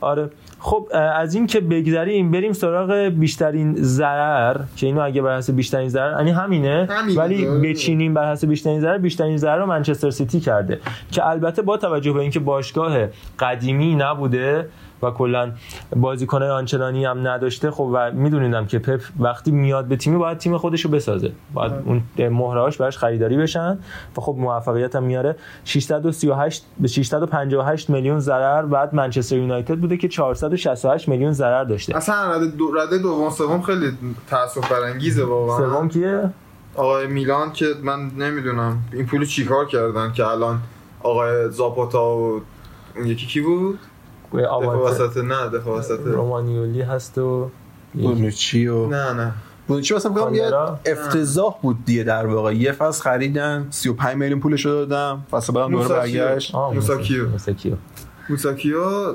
آره. خب از این که بگذریم بریم سراغ بیشترین ضرر که اینو اگه بر حسب بیشترین ضرر یعنی همینه
همینه،
ولی. بچینیم بر حسب بیشترین ضرر بیشترین ضرر رو منچستر سیتی کرده که البته با توجه به اینکه باشگاه قدیمی نبوده و کلا بازیکنای آنچنانی هم نداشته. خب و میدونیدم که پپ وقتی میاد به تیمی باید تیم خودش رو بسازه. باید اون مهرهاش براش خریداری بشن. و خب موفقیت هم میاره. 638 به 658 میلیون ضرر. بعد منچستر یونایتد بوده که 468 میلیون ضرر داشته.
اصلا رده دو رده دوم سوم خیلی تاسف برانگیزه واقعا.
سوم کیه؟
آقای میلان که من نمی‌دونم. این پولو چیکار کردن که الان آقای زاپاتا و اون یکی کی بود؟ وسط نه دفاع وسط.
رومانیولی هست و
بونوچی و
نه نه.
بونوچی واسه میگم یه؟ افتضاح بود دیگه در واقع. یه فصل خریدن 35 میلیون پولش رو دادم. فصل بعدم دوباره
موساکیو.
برگشت.
آه،
موساکیو.
موساکیو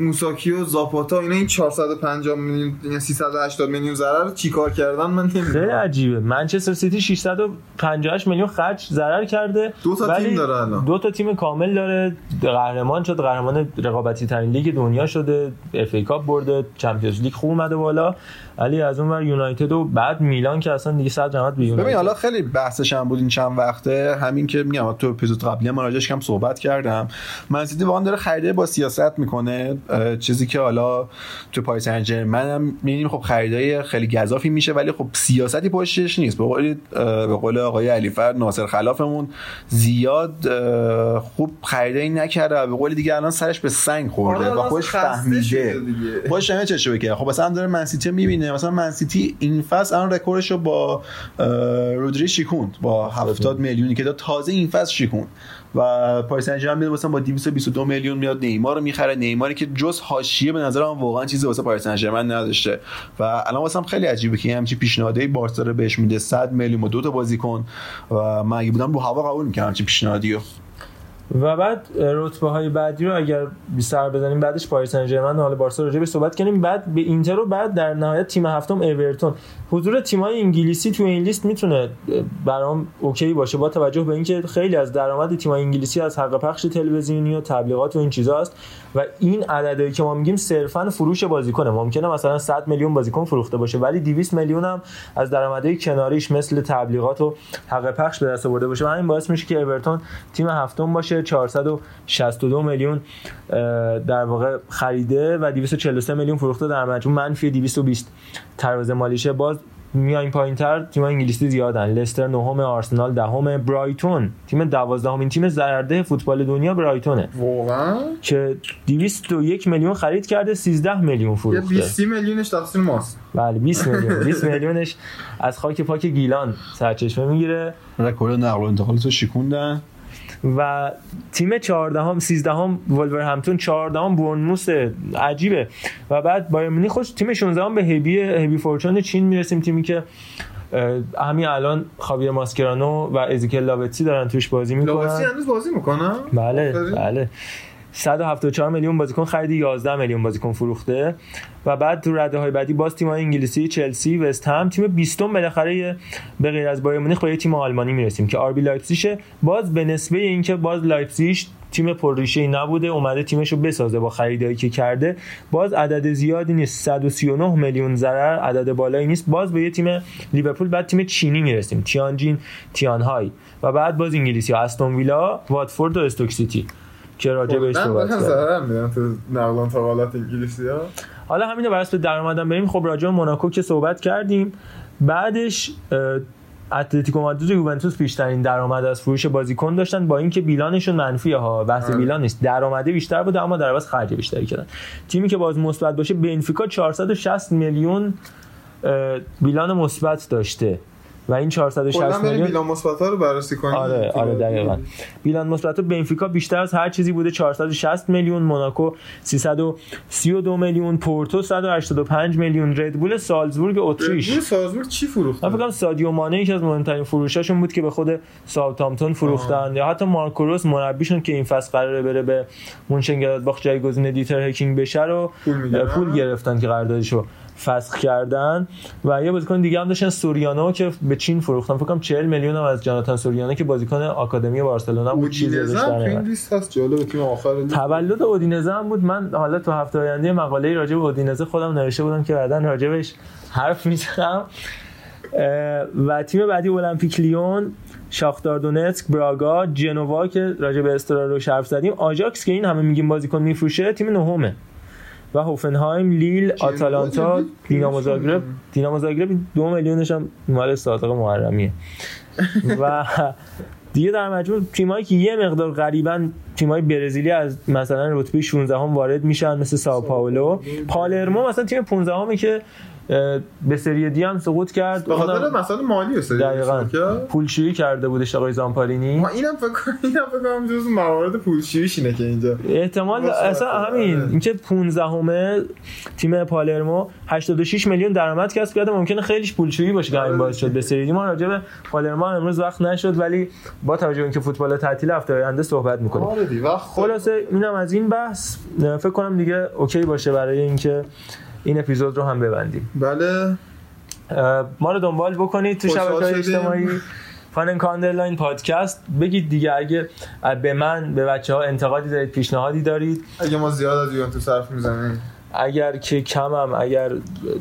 موساکیو موساکیو زاپاتا اینا این 450 میلیون یا 380 میلیون ضرر چیکار کردن؟ من
خیلی
نمی‌دونم
عجیبه. منچستر سیتی 658 میلیون خرج ضرر کرده.
دو تا تیم داره الان.
دو تا تیم کامل داره. قهرمان شد قهرمان رقابتی ترین لیگ دنیا شده. FA Cup برده Champions League خوب اومده بالا. ولی از اون ور یونایتد و بعد میلان که اصلا دیگه صد رحمت به
ببین حالا خیلی بحثش هم بود این چند وقته. همین که میگم تو اپیزود قبلی هم راجعش کم صحبت کردم. من سیتی واقعا داره خریده با سیاست می‌کنه. چیزی که حالا تو پاریس سن ژرمن هم می‌بینیم خب خریدای خیلی گزافی میشه ولی خب سیاستی پشتش نیست. به قول به قول آقای علیفر ناصر خلافمون زیاد خوب خریدایی نکرده به قول دیگه الان سرش به سنگ خورده
آره،
و خودش فهمیده.
شده دیگه.
باش همه چشو بکنه خب مثلا داره منسیتی می‌بینه. مثلا منسیتی این فصل الان رکوردش رو با رودری شیکوند با 70 میلیونی که داد. تازه این فصل شیکوند. و پاریس سن ژرمن میاد مثلا با 222 میلیون میاد نیمار رو می‌خره. نیماری که جز حاشیه به نظرم واقعا چیزی واسه پاریس سن ژرمن نداشته. و الان واسم خیلی عجیبه که همچین پیشنهادی بارسا رو بهش میده. 100 میلیون و دو تا بازیکن. و من اگه بودم رو هوا قبول می‌کردم همچین پیشنهادی رو
و بعد رتبه های بعدی رو اگر سر بزنیم بعدش پاریس سن ژرمن حالا بارسا راجع به صحبت کنیم بعد به اینتر و بعد در نهایت تیم هفتم اورتون. حضور تیم‌های انگلیسی تو این لیست می‌تونه برام OK باشه با توجه به اینکه خیلی از درآمد تیم‌های انگلیسی از حق پخش تلویزیونی و تبلیغات و این چیزاست و این عددی که ما میگیم صرفا فروش بازیکنه. ممکنه مثلا 100 میلیون بازیکن فروخته باشه ولی 200 میلیون هم از درآمدهای کناریش مثل تبلیغات و حق پخش به دست آورده باشه. همین باعث میشه که اورتون تیم هفتم باشه. 462 میلیون در واقع خریده و 243 میلیون فروخته در مجموع منفی 220 تراز مالیشه باز میایم پایین تر تیم انگلیسی زیادن. لستر نهم آرسنال دهم برایتون تیم دوازدهمین تیم ضررده فوتبال دنیا برایتونه.
واقعا؟
که 201 میلیون خرید کرده 13 میلیون فروخته.
20 میلیونش تقصیر ماست.
بله 20 میلیون. 20 میلیونش از خاک پاک گیلان سرچشمه می‌گیره.
رکورد نقل و انتقالات رو شیکوندن
و تیم 14 هم 13 هم ولورهمپتون 14 هم بورنموث عجیبه. و بعد بایر مونیخ خوش تیم 16 هم به هبی هبی فورچون چین می‌رسیم. تیمی که همین الان خاویر ماسکرانو و ازیکل لاوتسی دارن توش بازی می‌کنن.
هنوز بازی می‌کنه
بله
آفرین.
بله. 174 میلیون بازیکن خریدی 11 میلیون بازیکن فروخته. و بعد تو رده های بعدی باز تیم انگلیسی چلسی وست هم تیم 20 بالاخره به غیر از بایر مونیخ با یه تیم آلمانی می‌رسیم که آربی لایپزیگ باز به نسبه اینکه باز لایپزیگ تیم پرریشه نبوده اومده تیمش رو بسازه با خریدایی که کرده. باز عدد زیادی نیست 139 میلیون ضرر عدد بالایی نیست. باز به یه تیم لیورپول بعد تیم چینی می‌رسیم تیانجین تیانهای. و بعد باز انگلیسی استون ویلا واتفورد و استوک سیتی. که راجع بهش
من
صحبت
میدن تو نقل و انتقالات انگلیسی ها.
حالا همینو بر اساس درآمدم بریم خب راجع به موناکو که صحبت کردیم بعدش اتلتیکو مادرید و یوونتوس بیشترین درآمد از فروش بازیکن داشتن با اینکه بیلانشون منفی ها. بحث بیلان نیست. درآمد بیشتر بوده اما در عوض خرج بیشتری کردن. تیمی که باز مثبت باشه بنفیکا 460 میلیون بیلان مثبت داشته. و این 460
کلا بریم
میلیون
بیلان مثبت رو بررسی کنیم.
آره آره دقیقا. بیلان مثبت بنفیکا بیشتر از هر چیزی بوده 460 میلیون. موناکو 332 میلیون. پورتو 185 میلیون. ردبول سالزبورگ اتریش.
ردبول سالزبورگ چی فروخت
من فکر سادیو مانه یکی از مهمترین فروشاشون بود که به خود ساوثهامپتون فروختن یا حتی مارکو رز مربیشون که این فصل قراره بره به مونشنگلادباخ جایگزین دیتر هکینگ بشه رو
پول؟
پول گرفتن که قراردادشو فسخ کردن و یه بازیکن دیگه هم داشتن سوریانو که به چین فروختن فکر کنم 40 میلیون هم از جاناتان سوریانو که بازیکن آکادمی بارسلونا بود در
تو این. لیست هست جالب تیم آخر.
تولد اودینزه هم بود من حالا تو هفته آینده مقاله راجع به اودینزه خودم نوشته بودم که بعدا راجبش حرف می‌زنم و تیم بعدی المپیک لیون شاختار دونتسک براگا جنوا که راجع به استرا رو حرف زدیم آژاکس که این همه میگیم بازیکن میفروشه تیم نهمه و هوفنهایم لیل آتالانتا دینامو زاگرب. دینامو زاگرب دو میلیونش هم مال صادق محرمیه. و دیگه در مجموع تیمایی که یه مقدار غریبا تیمای برزیلی از مثلا رتبه 16 هم وارد میشن مثل ساو پائولو پالرمو مثلا تیم 15 همه که به سری دی هم سقوط کرد.
به خاطر مسائل مالی استادیوم
دقیقاً. پولشویی کرده بودش آقای زامپارینی.
ما اینم فکر کنم اینم فکر کنم جز موارد پولشوییش اینه که اینجا.
احتمال اصلا همین.
آره.
اینکه 15 همه تیم پالرمو 86 میلیون درآمد کسب کرده. ممکنه خیلیش پولشویی باشه که همین باعث شد به سری دی. ما راجع به پالرمو امروز وقت نشد ولی با توجه اینکه فوتبال تعطیل هفته آینده صحبت می‌کنیم.
آره
خلاصه اینم از این بحث. فکر کنم دیگه اوکی باشه برای اینکه این اپیزود رو هم ببندیم.
بله.
ما رو دنبال بکنید تو شبکه های. اجتماعی. پاننکا underline پادکست. بگید دیگه اگه به من به بچه ها انتقادی دارید پیشنهادی دارید.
اگه ما زیاد از یوونتوس حرف می‌زنیم.
اگر که کمم اگر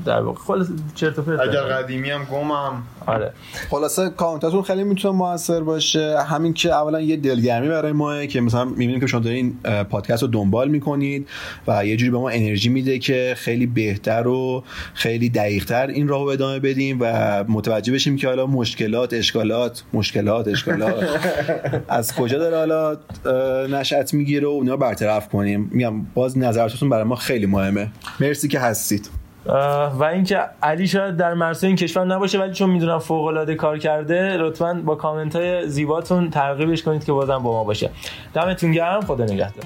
در واقع خلاص چرت و پرت
اگر. قدیمی هم گمم.
آره.
خلاصه کامنتاتون خیلی می‌تونه موثر باشه. همین که اولا یه دلگرمی برای ماست که مثلا می‌بینیم که شما دارین پادکست رو دنبال می‌کنید و یه جوری به ما انرژی میده که خیلی بهتر و خیلی دقیقتر این راهو ادامه بدیم و متوجه بشیم که حالا مشکلات اشکالات مشکلات اشکالات. از کجا داره حالا نشأت می‌گیره و اونا برطرف کنیم. میگم باز نظراتتون برای ما خیلی مهمه. مرسی که هستید.
و اینکه علی شاید در مرسای این کشور نباشه ولی چون می‌دونم فوق العاده کار کرده لطفا با کامنت های زیباتون ترغیبش کنید که بازم با ما باشه. دمتون گرم خدا نگهدار.